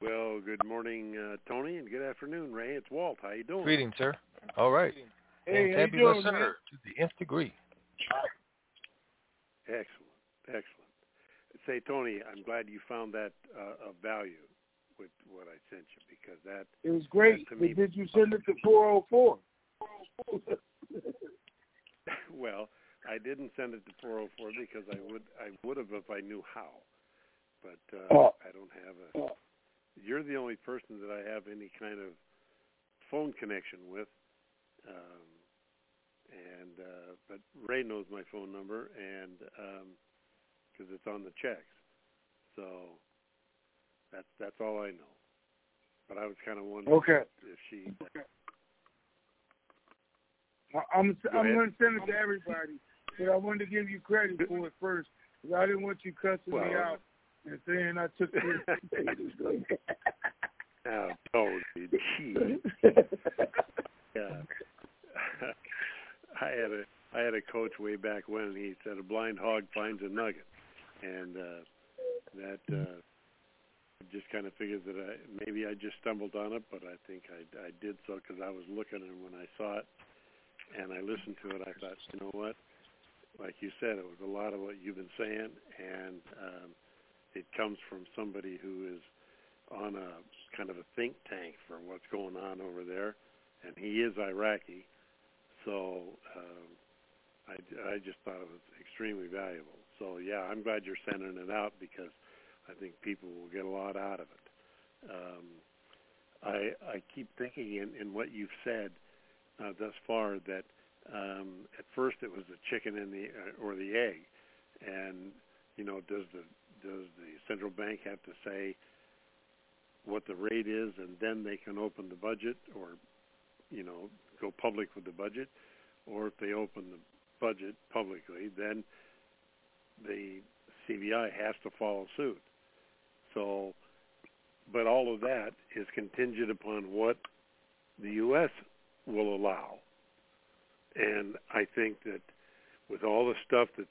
Well, good morning, uh, Tony, and good afternoon, Ray. It's Walt. How you doing? Greetings, sir. All right. Hey, and how you fabulous, doing, sir, man? to the nth degree. Excellent, excellent. Say, Tony, I'm glad you found that uh, of value with what I sent you because that It was great. to me- But did you send it to 404? (laughs) well, I didn't send it to 404 because I would I would have if I knew how, but uh, Oh. I don't have a. You're the only person that I have any kind of phone connection with, um, and uh, but Ray knows my phone number and because it's on the checks, so that's that's all I know. But I was kind of wondering Okay. if she. I- I'm Go I'm going to send it to everybody, but I wanted to give you credit for it first because I didn't want you cussing me out and saying I took the. (laughs) Oh, Tony, gee. Yeah. (laughs) I had a I had a coach way back when he said a blind hog finds a nugget, and uh, that uh, just kind of figured that I maybe I just stumbled on it, but I think I I did so because I was looking and when I saw it and I listened to it, I thought, you know what? Like you said, it was a lot of what you've been saying, and um, it comes from somebody who is on a kind of a think tank for what's going on over there, and he is Iraqi, so um, I, I just thought it was extremely valuable. So yeah, I'm glad you're sending it out because I think people will get a lot out of it. Um, I I keep thinking in, in what you've said uh, thus far that um, at first it was the chicken and the uh, or the egg, and you know does the does the central bank have to say what the rate is and then they can open the budget or you know go public with the budget? Or if they open the budget publicly then the CBI has to follow suit. So but all of that is contingent upon what the US will allow. And I think that with all the stuff that's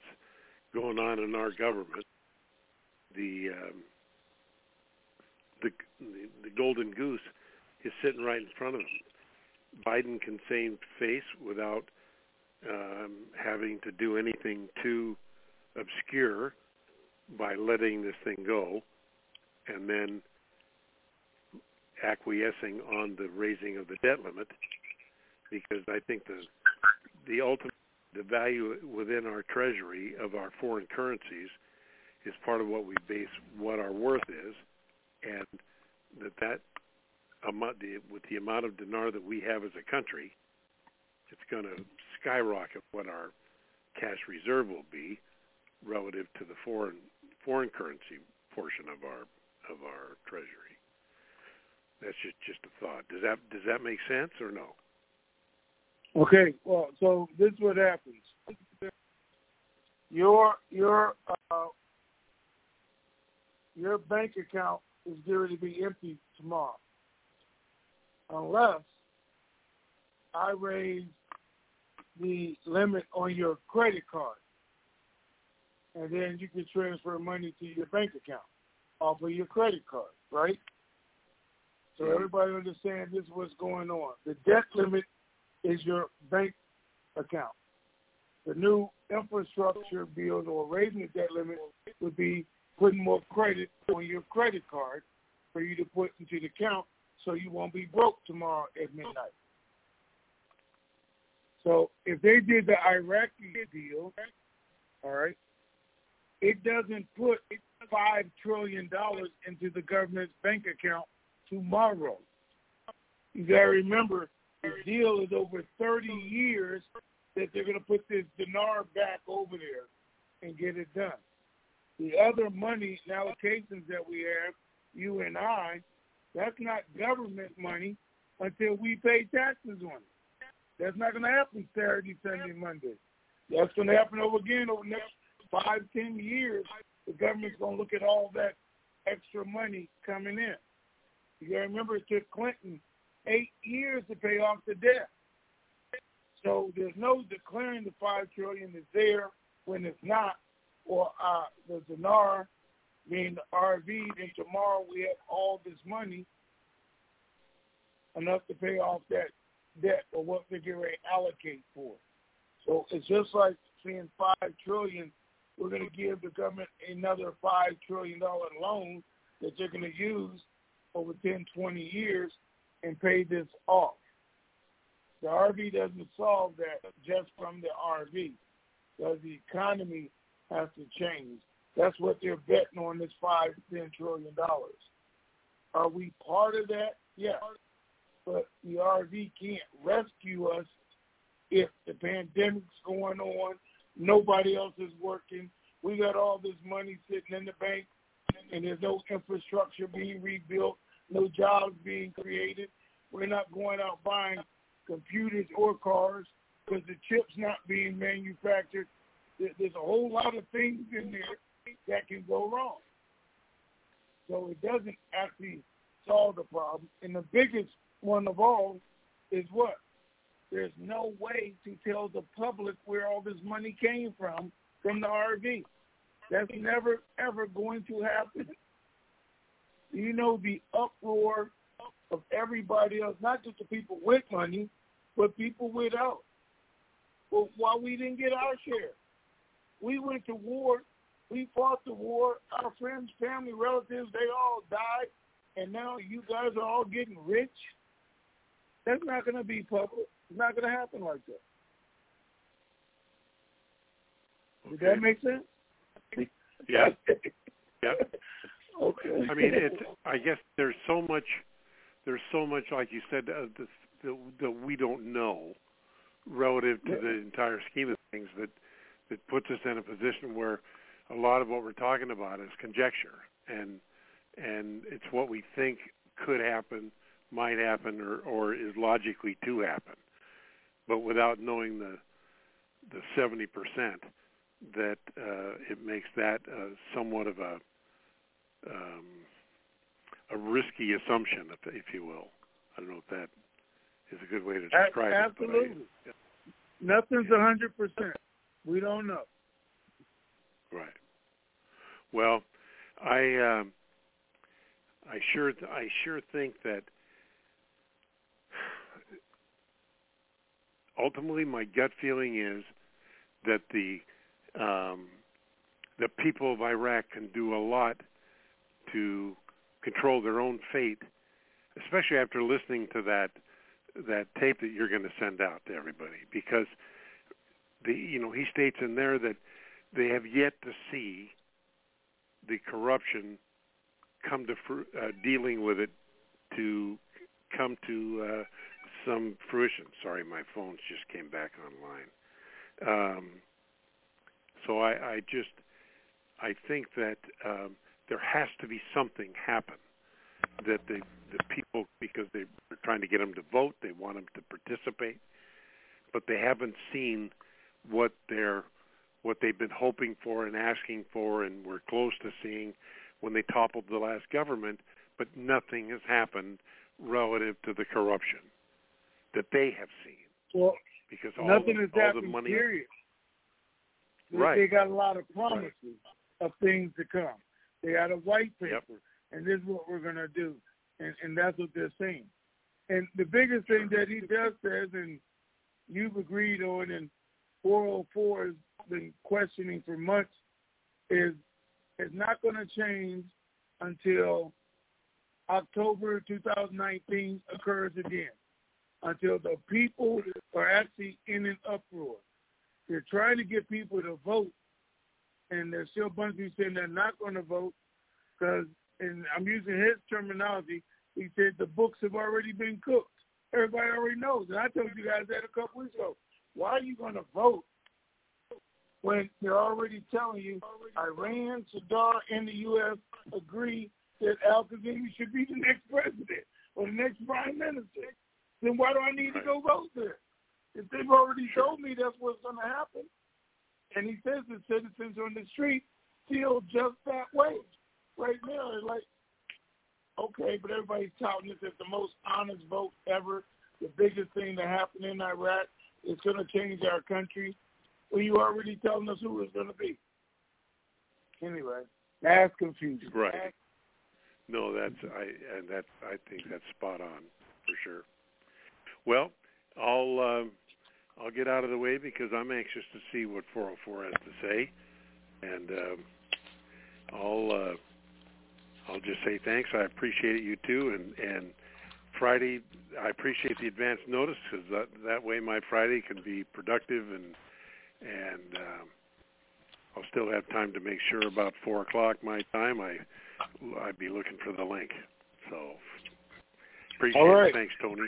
going on in our government the um, the, the golden goose is sitting right in front of him. Biden can save face without um, having to do anything too obscure by letting this thing go, and then acquiescing on the raising of the debt limit, because I think the the ultimate the value within our treasury of our foreign currencies is part of what we base what our worth is, and that that amount, with the amount of dinar that we have as a country, it's going to skyrocket what our cash reserve will be relative to the foreign foreign currency portion of our of our treasury. That's just just a thought. Does that does that make sense or no? Okay, well, so this is what happens. Your your uh, your bank account is going to be empty tomorrow, unless I raise the limit on your credit card, and then you can transfer money to your bank account off of your credit card, right? So everybody understands this is what's going on. The debt limit is your bank account. The new infrastructure bill or raising the debt limit would be putting more credit on your credit card for you to put into the account so you won't be broke tomorrow at midnight. So if they did the Iraqi deal, all right, it doesn't put five trillion dollars into the government's bank account tomorrow. You gotta remember the deal is over thirty years that they're gonna put this dinar back over there and get it done. The other money allocations that we have, you and I, that's not government money until we pay taxes on it. That's not going to happen Saturday, Sunday, Monday. That's going to happen over again over the next five, ten years. The government's going to look at all that extra money coming in. You got to remember it took Clinton eight years to pay off the debt. So there's no declaring the five trillion is there when it's not, or the dinar being the RV. Then tomorrow we have all this money enough to pay off that debt or what they're getting ready to allocate for. So it's just like saying five trillion, we're going to give the government another five trillion dollar loan that they're going to use over 10, 20 years and pay this off. The RV doesn't solve that just from the RV, because the economy has to change. That's what they're betting on this five ten trillion dollars. Are we part of that? Yes but the RV can't rescue us if the pandemic's going on, nobody else is working, we got all this money sitting in the bank, and there's no infrastructure being rebuilt, no jobs being created. We're not going out buying computers or cars because the chips not being manufactured. There's a whole lot of things in there that can go wrong. So it doesn't actually solve the problem. And the biggest one of all is what? There's no way to tell the public where all this money came from from the RV. That's never ever going to happen. You know the uproar of everybody else, not just the people with money, but people without. Well, why we didn't get our share? We went to war. We fought the war. Our friends, family, relatives, they all died. And now you guys are all getting rich. That's not going to be public. It's not going to happen like that. Does that make sense? (laughs) Yeah. yeah. Okay. I mean, it's. I guess there's so much. There's so much, like you said, uh, that, that we don't know relative to the entire scheme of things that that puts us in a position where a lot of what we're talking about is conjecture and and it's what we think could happen might happen or, or is logically to happen, but without knowing the the seventy percent, that uh, it makes that uh, somewhat of a um, a risky assumption, if, if you will. I don't know if that is a good way to describe Absolutely. it. Absolutely. Yeah. Nothing's a hundred percent. We don't know. Right. Well, I um, I sure I sure think that ultimately, my gut feeling is that the um, the people of Iraq can do a lot to control their own fate, especially after listening to that that tape that you're going to send out to everybody, because the you know he states in there that they have yet to see the corruption come to fr- uh, dealing with it to come to uh, some fruition. Sorry, my phones just came back online. Um, so I, I just I think that um, there has to be something happen that the the people because they, they're trying to get them to vote, they want them to participate, but they haven't seen what they're what they've been hoping for and asking for and were close to seeing when they toppled the last government, but nothing has happened relative to the corruption that they have seen. Well, because all nothing the, has all happened. the money, period. Right. They got a lot of promises right. of things to come. They got a white paper, yep. and this is what we're going to do, and, and that's what they're saying. And the biggest thing that he does says, and you've agreed on, and 404 has been questioning for months, is it's not going to change until October 2019 occurs again, until the people are actually in an uproar. They're trying to get people to vote, and there's still a bunch of people saying they're not going to vote because, and I'm using his terminology, he said the books have already been cooked. Everybody already knows. And I told you guys that a couple weeks ago. Why are you going to vote when they're already telling you Iran, Sadr, and the U.S. agree that Al Kadhimi should be the next president or the next prime minister? Then why do I need to go vote there? If they've already told me that's what's going to happen, and he says the citizens on the street feel just that way right now. They're like, okay, but everybody's touting this as the most honest vote ever. The biggest thing that happened in Iraq is going to change our country. Well, you already telling us who it's going to be. Anyway, that's confusing. Right. No, that's I and that I think that's spot on for sure. Well, I'll um, I'll get out of the way because I'm anxious to see what 404 has to say, and um, I'll uh, I'll just say thanks. I appreciate it, you too, and and Friday I appreciate the advance notice because that that way my Friday can be productive and and um, I'll still have time to make sure about four o'clock my time I I'd be looking for the link. So appreciate All right. it. Thanks, Tony.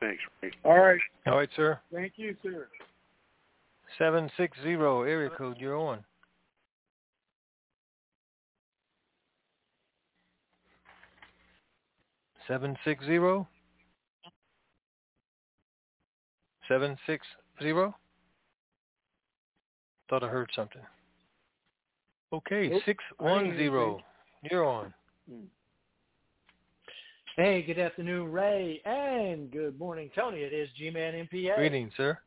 Thanks, Ray. All right. All right, sir. Thank you, sir. 760 area code, you're on. Seven six zero. Seven six zero. Thought I heard something. Okay, Nope. six one zero. You're on. Hmm. Hey, good afternoon, Ray, and good morning, Tony. It is G-Man MPA. Greetings, sir.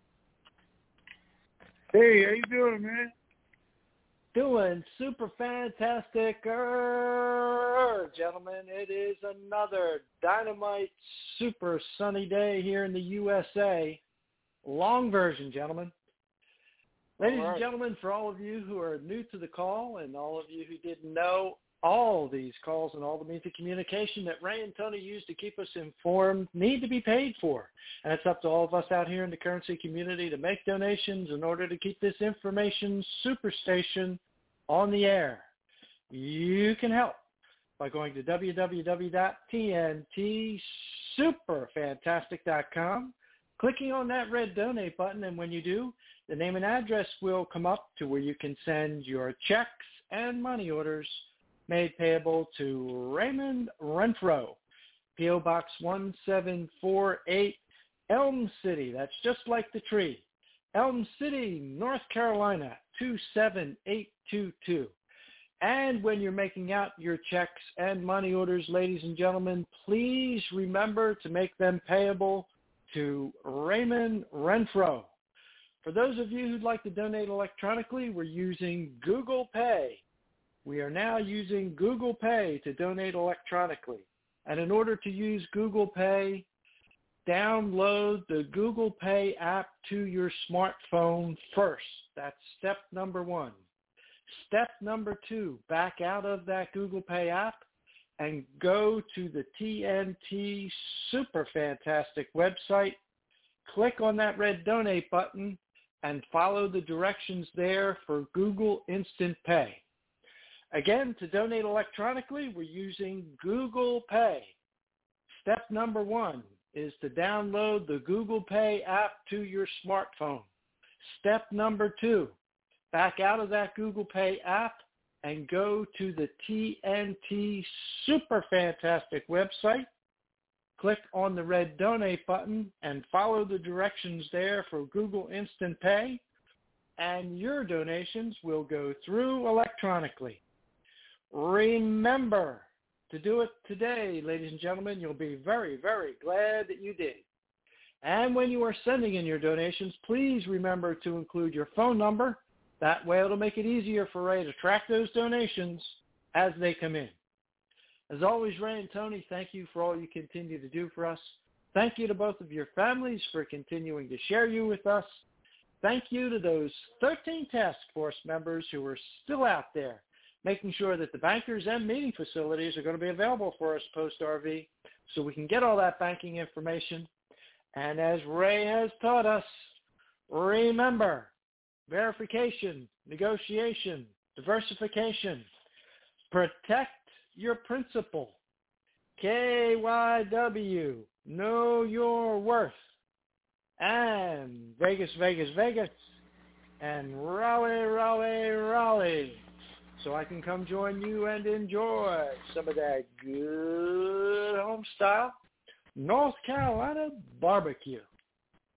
Hey, how you doing, man? Doing super fantastic, er, gentlemen. It is another dynamite, super sunny day here in the USA. Long version, gentlemen. Ladies right. and gentlemen, for all of you who are new to the call and all of you who didn't know, all these calls and all the means of communication that Ray and Tony use to keep us informed need to be paid for. And it's up to all of us out here in the currency community to make donations in order to keep this information superstation on the air. You can help by going to www.tntsuperfantastic.com, clicking on that red donate button, and when you do, the name and address will come up to where you can send your checks and money orders made payable to Raymond Renfro, P.O. Box 1748, Elm City. That's just like the tree. Elm City, North Carolina, 27822. And when you're making out your checks and money orders, ladies and gentlemen, please remember to make them payable to Raymond Renfro. For those of you who'd like to donate electronically, we're using Google Pay. We are now using Google Pay to donate electronically. And in order to use Google Pay, download the Google Pay app to your smartphone first. That's step number one. Step number two, back out of that Google Pay app and go to the TNT Super Fantastic website. Click on that red donate button and follow the directions there for Google Instant Pay. Again, to donate electronically, we're using Google Pay. Step number one is to download the Google Pay app to your smartphone. Step number two, back out of that Google Pay app and go to the TNT Super Fantastic website. Click on the red donate button and follow the directions there for Google Instant Pay and your donations will go through electronically. Remember to do it today, ladies and gentlemen. You'll be very, very glad that you did. And when you are sending in your donations, please remember to include your phone number. That way it'll make it easier for Ray to track those donations as they come in. As always, Ray and Tony, thank you for all you continue to do for us. Thank you to both of your families for continuing to share you with us. Thank you to those 13 task force members who are still out there making sure that the bankers and meeting facilities are going to be available for us post-RV so we can get all that banking information. And as Ray has taught us, remember, verification, negotiation, diversification, protect your principal, KYW, know your worth, and Vegas, Vegas, Vegas, and Raleigh, Raleigh, Raleigh so I can come join you and enjoy some of that good home style North Carolina barbecue.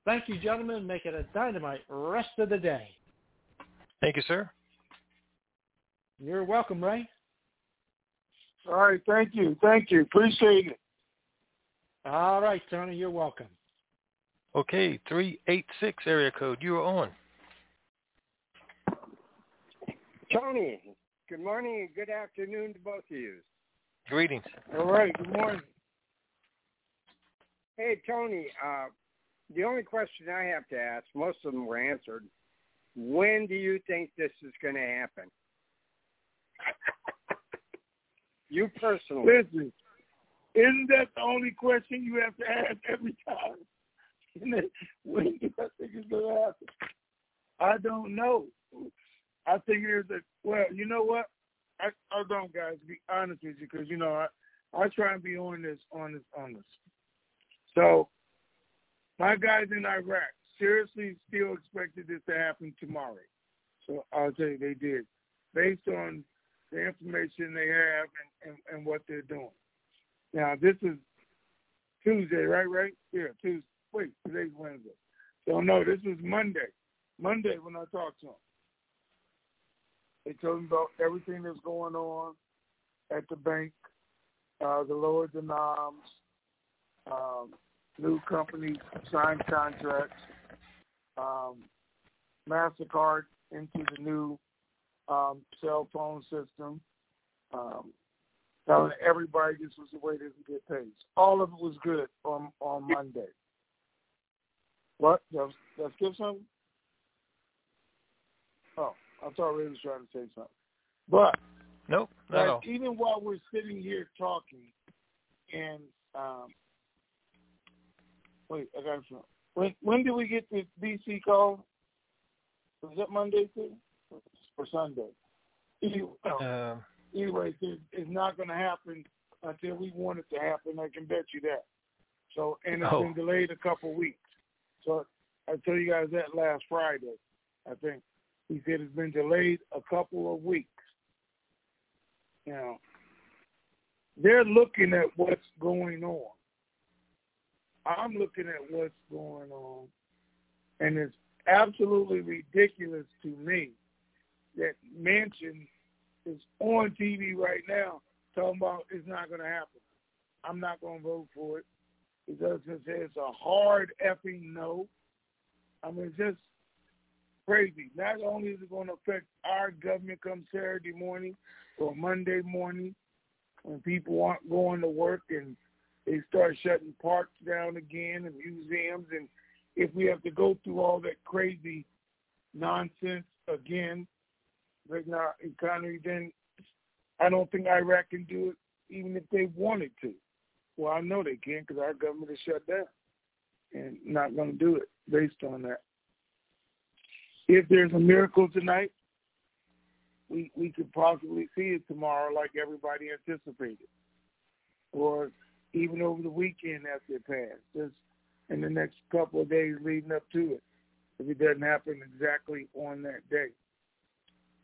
Thank you, gentlemen. Make it a dynamite rest of the day. Thank you, sir. You're welcome, Ray. All right. Thank you. Thank you. Appreciate it. All right, Tony. You're welcome. Okay, 386 area code. You are on. Tony, Good morning and good afternoon to both of you. Greetings. All right. Good morning. Hey, Tony. Uh, the only question I have to ask, most of them were answered. When do you think this is going to happen? (laughs) you personally. Listen, isn't that the only question you have to ask every time? (laughs) when do you think it's going to happen? I don't know. I think there's a well, you know what? I I don't, guys. Be honest with you, because you know I I try and be on this on this on this. So my guys in Iraq seriously still expected this to happen tomorrow. So I'll tell you they did, based on the information they have and, and, and what they're doing. Now this is Tuesday, right? Right? Yeah, Tuesday. Wait, today's Wednesday. So no, this was Monday. Monday when I talked to them. They told me about everything that's going on at the bank, uh, the lower the noms, um, new companies signed contracts, um, MasterCard into the new um, cell phone system, um, telling everybody this was the way they could get paid. All of it was good on on Monday. What? Let's give some. Oh. I thought Ray was trying to say something. But nope, like, even while we're sitting here talking, and um, wait, I got it. When when did we get this DC call? Was it Monday too, or Sunday? Anyway, uh, anyway it's, it's not going to happen until we want it to happen. I can bet you that. So, and it's oh. been delayed a couple of weeks. So I tell you guys that last Friday, I think. He said it's been delayed a couple of weeks. Now, they're looking at what's going on. I'm looking at what's going on, and it's absolutely ridiculous to me that Manchin is on TV right now talking about it's not going to happen. I'm not going to vote for it because it's a hard effing no. I mean, just crazy. Not only is it going to affect our government come Saturday morning or Monday morning when people aren't going to work and they start shutting parks down again and museums and if we have to go through all that crazy nonsense again right now economy then I don't think Iraq can do it even if they wanted to. Well, I know they can't because our government is shut down and not going to do it based on that if there's a miracle tonight, we we could possibly see it tomorrow like everybody anticipated. Or even over the weekend after it passed, just in the next couple of days leading up to it, if it doesn't happen exactly on that day.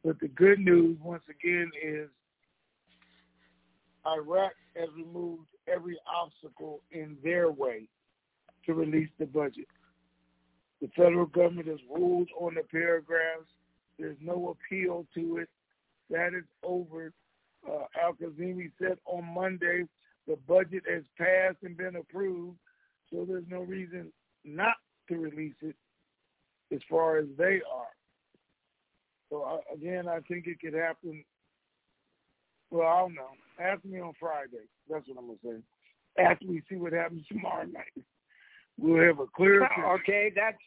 But the good news, once again, is Iraq has removed every obstacle in their way to release the budget. The federal government has ruled on the paragraphs. There's no appeal to it. That is over. Uh, Al Kadhimi said on Monday the budget has passed and been approved, so there's no reason not to release it as far as they are. So uh, again, I think it could happen. Well, I don't know. Ask me on Friday. That's what I'm gonna say. After we see what happens (laughs) tomorrow night, we'll have a clear. Okay, that's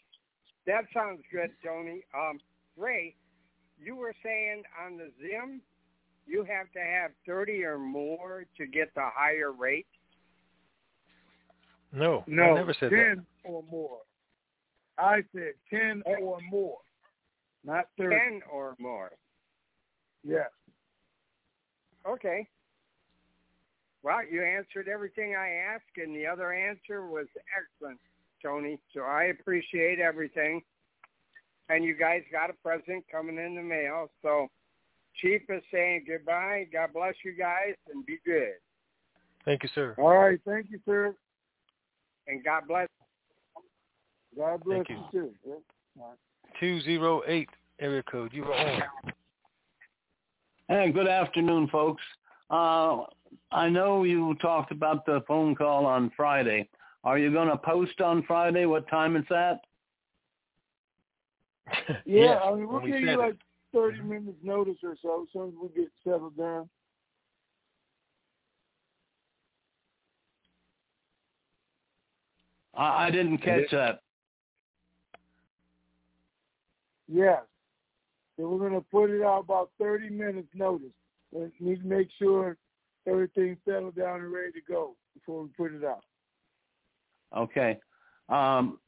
that sounds good, Tony. Um, Ray, you were saying on the Zim, you have to have 30 or more to get the higher rate? No, no, I never said 10 that. or more. I said 10 or more, not 30. 10 or more. Yes. Okay. Well, you answered everything I asked, and the other answer was excellent, Tony. So I appreciate everything. And you guys got a present coming in the mail. So Chief is saying goodbye. God bless you guys, and be good. Thank you, sir. All right. Thank you, sir. And God bless. God bless Thank you. too. Yeah. All right. 208 area code. You are on. Hey, good afternoon, folks. Uh, I know you talked about the phone call on Friday. Are you going to post on Friday what time it's at? (laughs) Yeah, Yes, I mean, we'll when we give you it. like 30 mm-hmm. minutes notice or so as soon as we get settled down. I, I didn't catch that. Yes. So we're going to put it out about 30 minutes notice. We need to make sure everything's settled down and ready to go before we put it out. Okay. Um,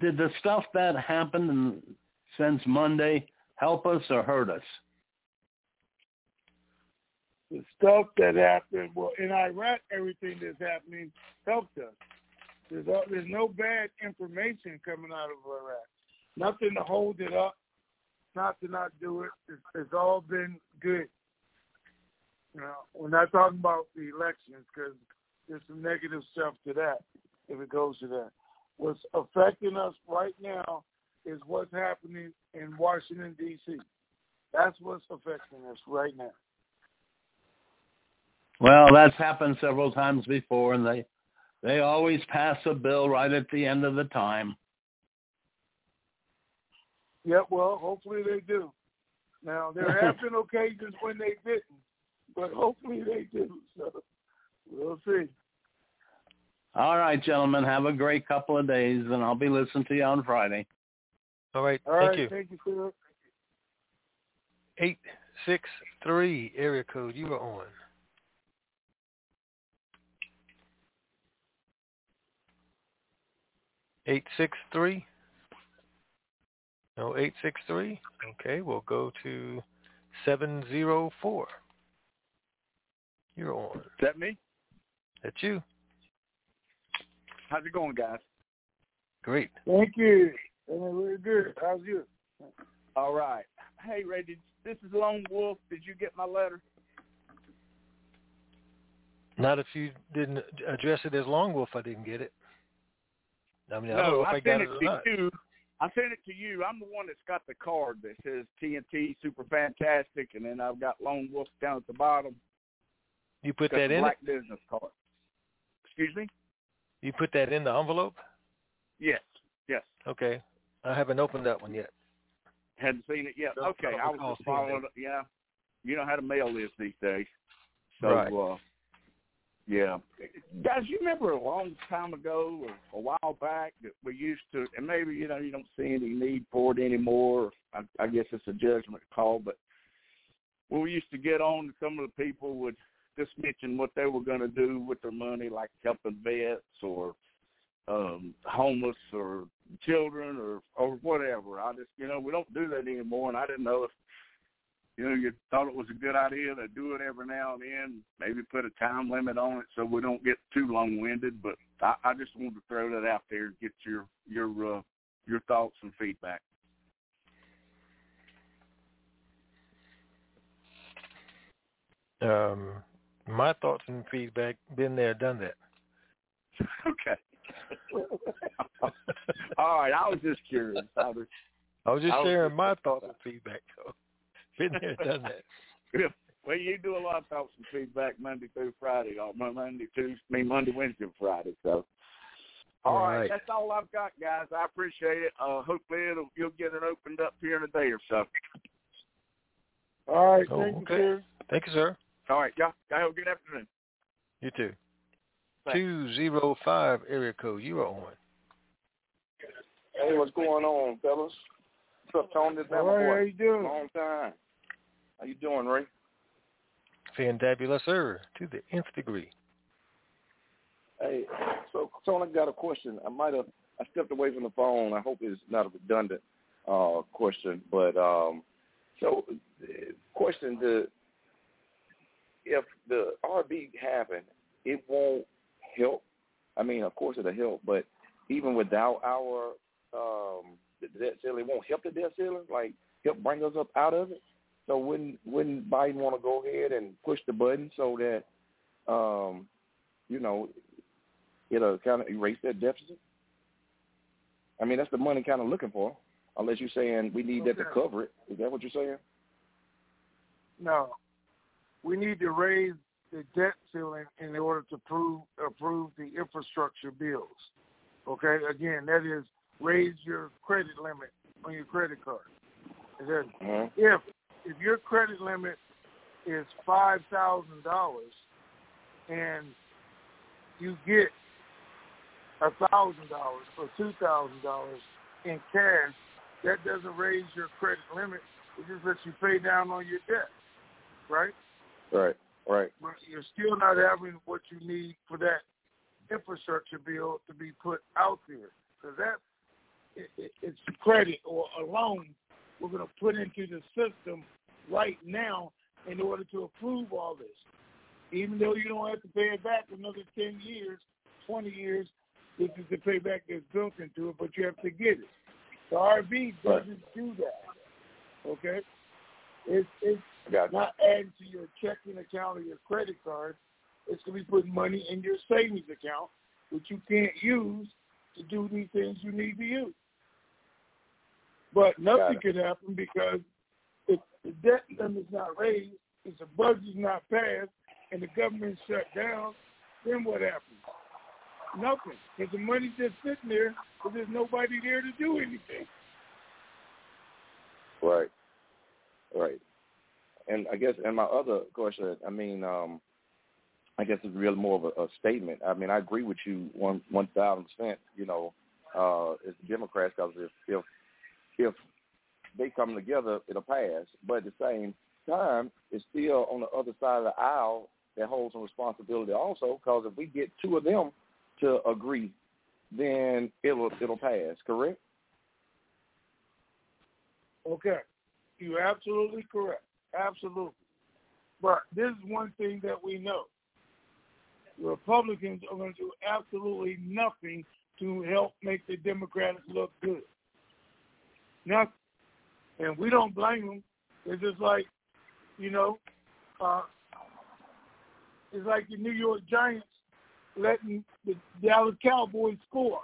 did the stuff that happened in, since Monday help us or hurt us? The stuff that happened, well, in Iraq, everything that's happening helped us. There's, there's no bad information coming out of Iraq. Nothing to hold it up, not to not do it. It's, it's all been good. You know, we're not talking about the elections because there's some negative stuff to that if it goes to that. What's affecting us right now is what's happening in Washington, D.C. That's what's affecting us right now. Well, that's happened several times before, and they they always pass a bill right at the end of the time. Yeah, well, hopefully they do. Now, there (laughs) have been occasions when they didn't, but hopefully they do. So we'll see. All right, gentlemen, have a great couple of days, and I'll be listening to you on Friday. All right. All Thank right, you. thank you, sir. 863 area code. You are on. Eight six three. No, eight six three. Okay, we'll go to seven zero four. You're on. Is that me? That's you. How's it going, guys? Great. Thank you. We're good. How's you? All right. Hey, Ray, did, this is Lone Wolf. Did you get my letter? Not if you didn't address it as Long Wolf. I didn't get it. I mean, I don't know no, if I, I got sent it it or to not. you. I sent it to you. I'm the one that's got the card that says TNT Super Fantastic, and then I've got Lone Wolf down at the bottom. You put that the in it. black business card. Excuse me? You put that in the envelope. Yes. Yes. Okay. I haven't opened that one yet. Hadn't seen it yet. No, okay, I I was just following. it. Yeah, you know how to mail this these days. So, Right. uh, yeah, guys, you remember a long time ago or a while back that we used to, and maybe you know you don't see any need for it anymore. I, I guess it's a judgment call, but when we used to get on, to some of the people would just mention what they were going to do with their money, like helping vets or um homeless or children or or whatever. I just you know we don't do that anymore, and I didn't know if you know, you thought it was a good idea to do it every now and then, maybe put a time limit on it so we don't get too long-winded. But I, I just wanted to throw that out there and get your your uh, your thoughts and feedback. Um, my thoughts and feedback. Been there, done that. (laughs) okay. (laughs) All right. I was just curious. I was, I was just I was sharing just- my thoughts and feedback. So, (laughs) been there, done that. Well, you do a lot of thoughts and feedback Monday through Friday, or Mon- Monday, Tuesday, I mean Monday, Wednesday, and Friday. So, all right. Right. that's all I've got, guys. I appreciate it. Uh, hopefully, it'll, you'll get it opened up here in a day or so. All right, Oh, thank okay. you, sir. Thank you, sir. All right, y'all. Y'all have a good afternoon. You too. Thanks. Two zero five area code. You are on. Hey, what's going on, fellas? What's up, Tony? This All my boy. how you doing? Long time. How you doing, Ray? Fantabulous, sir. To the nth degree. Hey, so Tony, I got a question. I might have I stepped away from the phone. I hope it's not a redundant uh, question, but um, so uh, question: the if the RV happen, it won't help. I mean, of course it'll help, but even without our um, the debt ceiling, it won't help the debt ceiling. Like help bring us up out of it. So wouldn't wouldn't Biden want to go ahead and push the button so that um, you know it'll kind of erase that deficit? I mean, that's the money kind of looking for. Unless you're saying we need that to cover it. Is that what you're saying? No, we need to raise the debt ceiling in order to prove, approve the infrastructure bills. Okay, again, that is raise your credit limit on your credit card. Then Mhm. if if your credit limit is five thousand dollars and you get a thousand dollars or two thousand dollars in cash, that doesn't raise your credit limit. It just lets you pay down on your debt, right? Right. Right. But you're still not having what you need for that infrastructure bill to be put out there because that it, it, it's credit or a loan we're going to put into the system right now in order to approve all this. Even though you don't have to pay it back another 10 years, 20 years, this is the payback that's built into it, but you have to get it. The RV doesn't do that. Okay? It's, it's not adding to your checking account or your credit card. It's going to be putting money in your savings account, which you can't use to do these things you need to use. But nothing could happen because if the debt limit's not raised, if the budget's not passed, and the government's shut down, then what happens? Nothing. Because the money's just sitting there because there's nobody there to do anything. Right. Right. And I guess, and my other question, I mean, um, I guess it's really more of a, a statement. I mean, I agree with you one one thousand percent. You know, uh, as Democrats, because if if if they come together, it'll pass. But at the same time, it's still on the other side of the aisle that holds some responsibility also. Because if we get two of them to agree, then it'll it'll pass. Correct? Okay. You're absolutely correct. Absolutely. But this is one thing that we know. Republicans are going to do absolutely nothing to help make the Democrats look good. Nothing. And we don't blame them. It's just like, you know, uh, it's like the New York Giants letting the Dallas Cowboys score.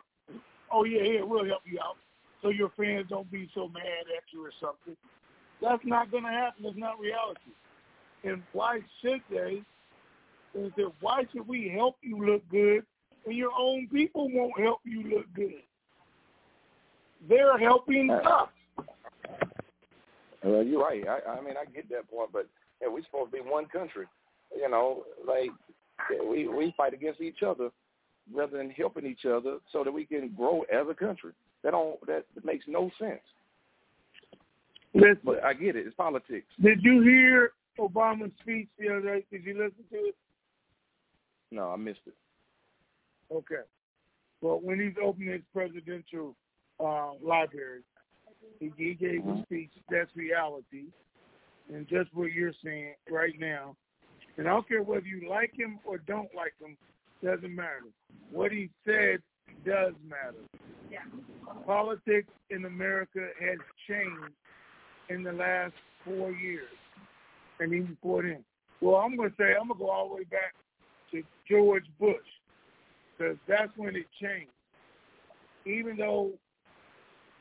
Oh, yeah, here, we'll help you out so your fans don't be so mad at you or something. That's not going to happen. That's not reality. And why should they? And said, why should we help you look good when your own people won't help you look good? They're helping uh, us. Well, you're right. I, I mean, I get that point, but yeah, we're supposed to be one country. You know, like we we fight against each other rather than helping each other so that we can grow as a country. That don't that makes no sense. Listen, But I get it. It's politics. did you hear Obama's speech the other day? Did you listen to it? No, I missed it. Okay. Well, when he's opening his presidential uh, library, he, he gave a speech. That's reality. and just what you're saying right now. And I don't care whether you like him or don't like him, doesn't matter. What he said does matter. Yeah. Politics in America has changed in the last four years, and even before then. Well, I'm going to say I'm going to go all the way back to George Bush because that's when it changed. Even though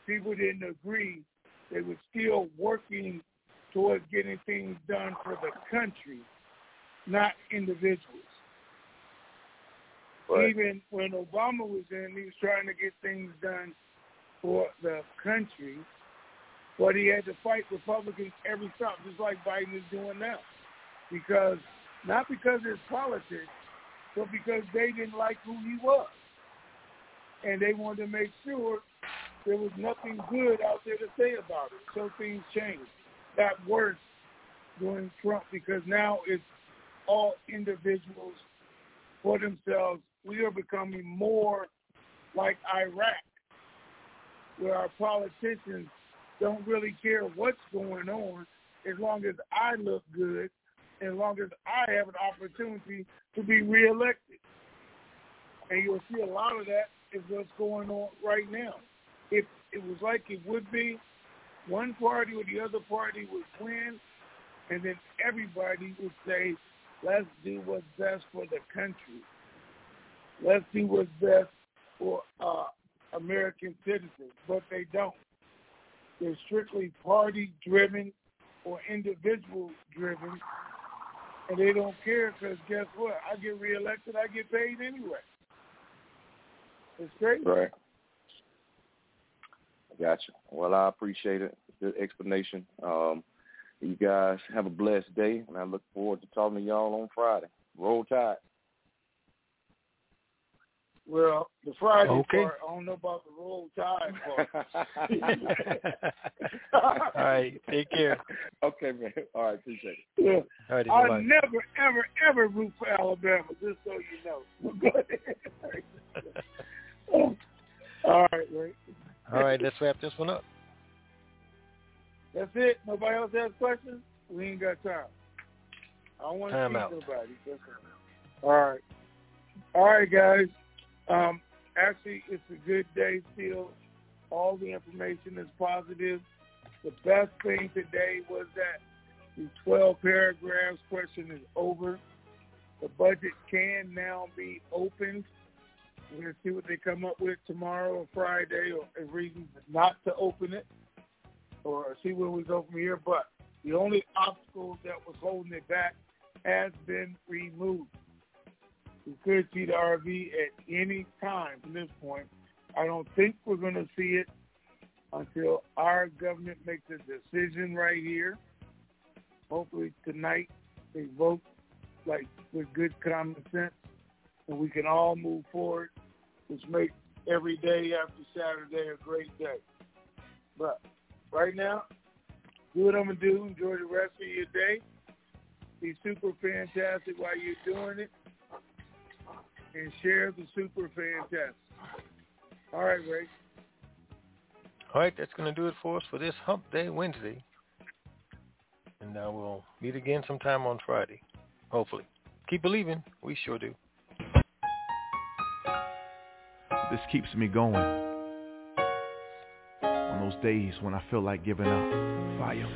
people didn't agree, they were still working towards getting things done for the country, not individuals. Right. Even when Obama was in, he was trying to get things done for the country, but he had to fight Republicans every stop, just like Biden is doing now. Because not because it's politics, but because they didn't like who he was. And they wanted to make sure there was nothing good out there to say about it. So things changed. Got worse during Trump because now it's all individuals for themselves. We are becoming more like Iraq, where our politicians don't really care what's going on as long as I look good, as long as I have an opportunity to be reelected. And you'll see a lot of that is what's going on right now. If it was like it would be, one party or the other party would win, and then everybody would say, let's do what's best for the country. Let's do what's best for uh, American citizens. But they don't. They're strictly party-driven or individual-driven, and they don't care because guess what? I get reelected, I get paid anyway. It's great. Right. Gotcha. Well, I appreciate it. Good explanation. Um, you guys have a blessed day, and I look forward to talking to y'all on Friday. Roll Tide. Well, the Friday okay. part, I don't know about the roll tide part. (laughs) All right, take care. Okay, man. All right, appreciate it. Yeah. All right, I bye-bye. never, ever, ever root for Alabama, just so you know. (laughs) (laughs) All right, Ray. All right, let's wrap this one up. That's it. Nobody else has questions? We ain't got time. I don't want to Time see out. nobody. That's all. all right. All right, guys. Um, actually, it's a good day still. All the information is positive. The best thing today was that the 12 paragraphs question is over. The budget can now be opened. We're going to see what they come up with tomorrow or Friday or a reason not to open it or see where we go from here. But the only obstacle that was holding it back has been removed. We could see the RV at any time from this point. I don't think we're going to see it until our government makes a decision right here. Hopefully tonight they vote like with good common sense, and we can all move forward, which makes every day after Saturday a great day. But right now, do what I'm gonna do. Enjoy the rest of your day. Be super fantastic while you're doing it, and share the super fantastic. All right, Ray. All right, that's going to do it for us for this Hump Day Wednesday. And uh, we'll meet again sometime on Friday, hopefully. Keep believing. We sure do. This keeps me going. On those days when I feel like giving up. Fire.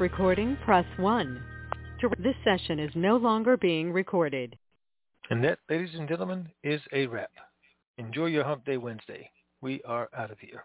recording, press 1. This session is no longer being recorded. And that, ladies and gentlemen, is a wrap. Enjoy your Hump Day Wednesday. We are out of here.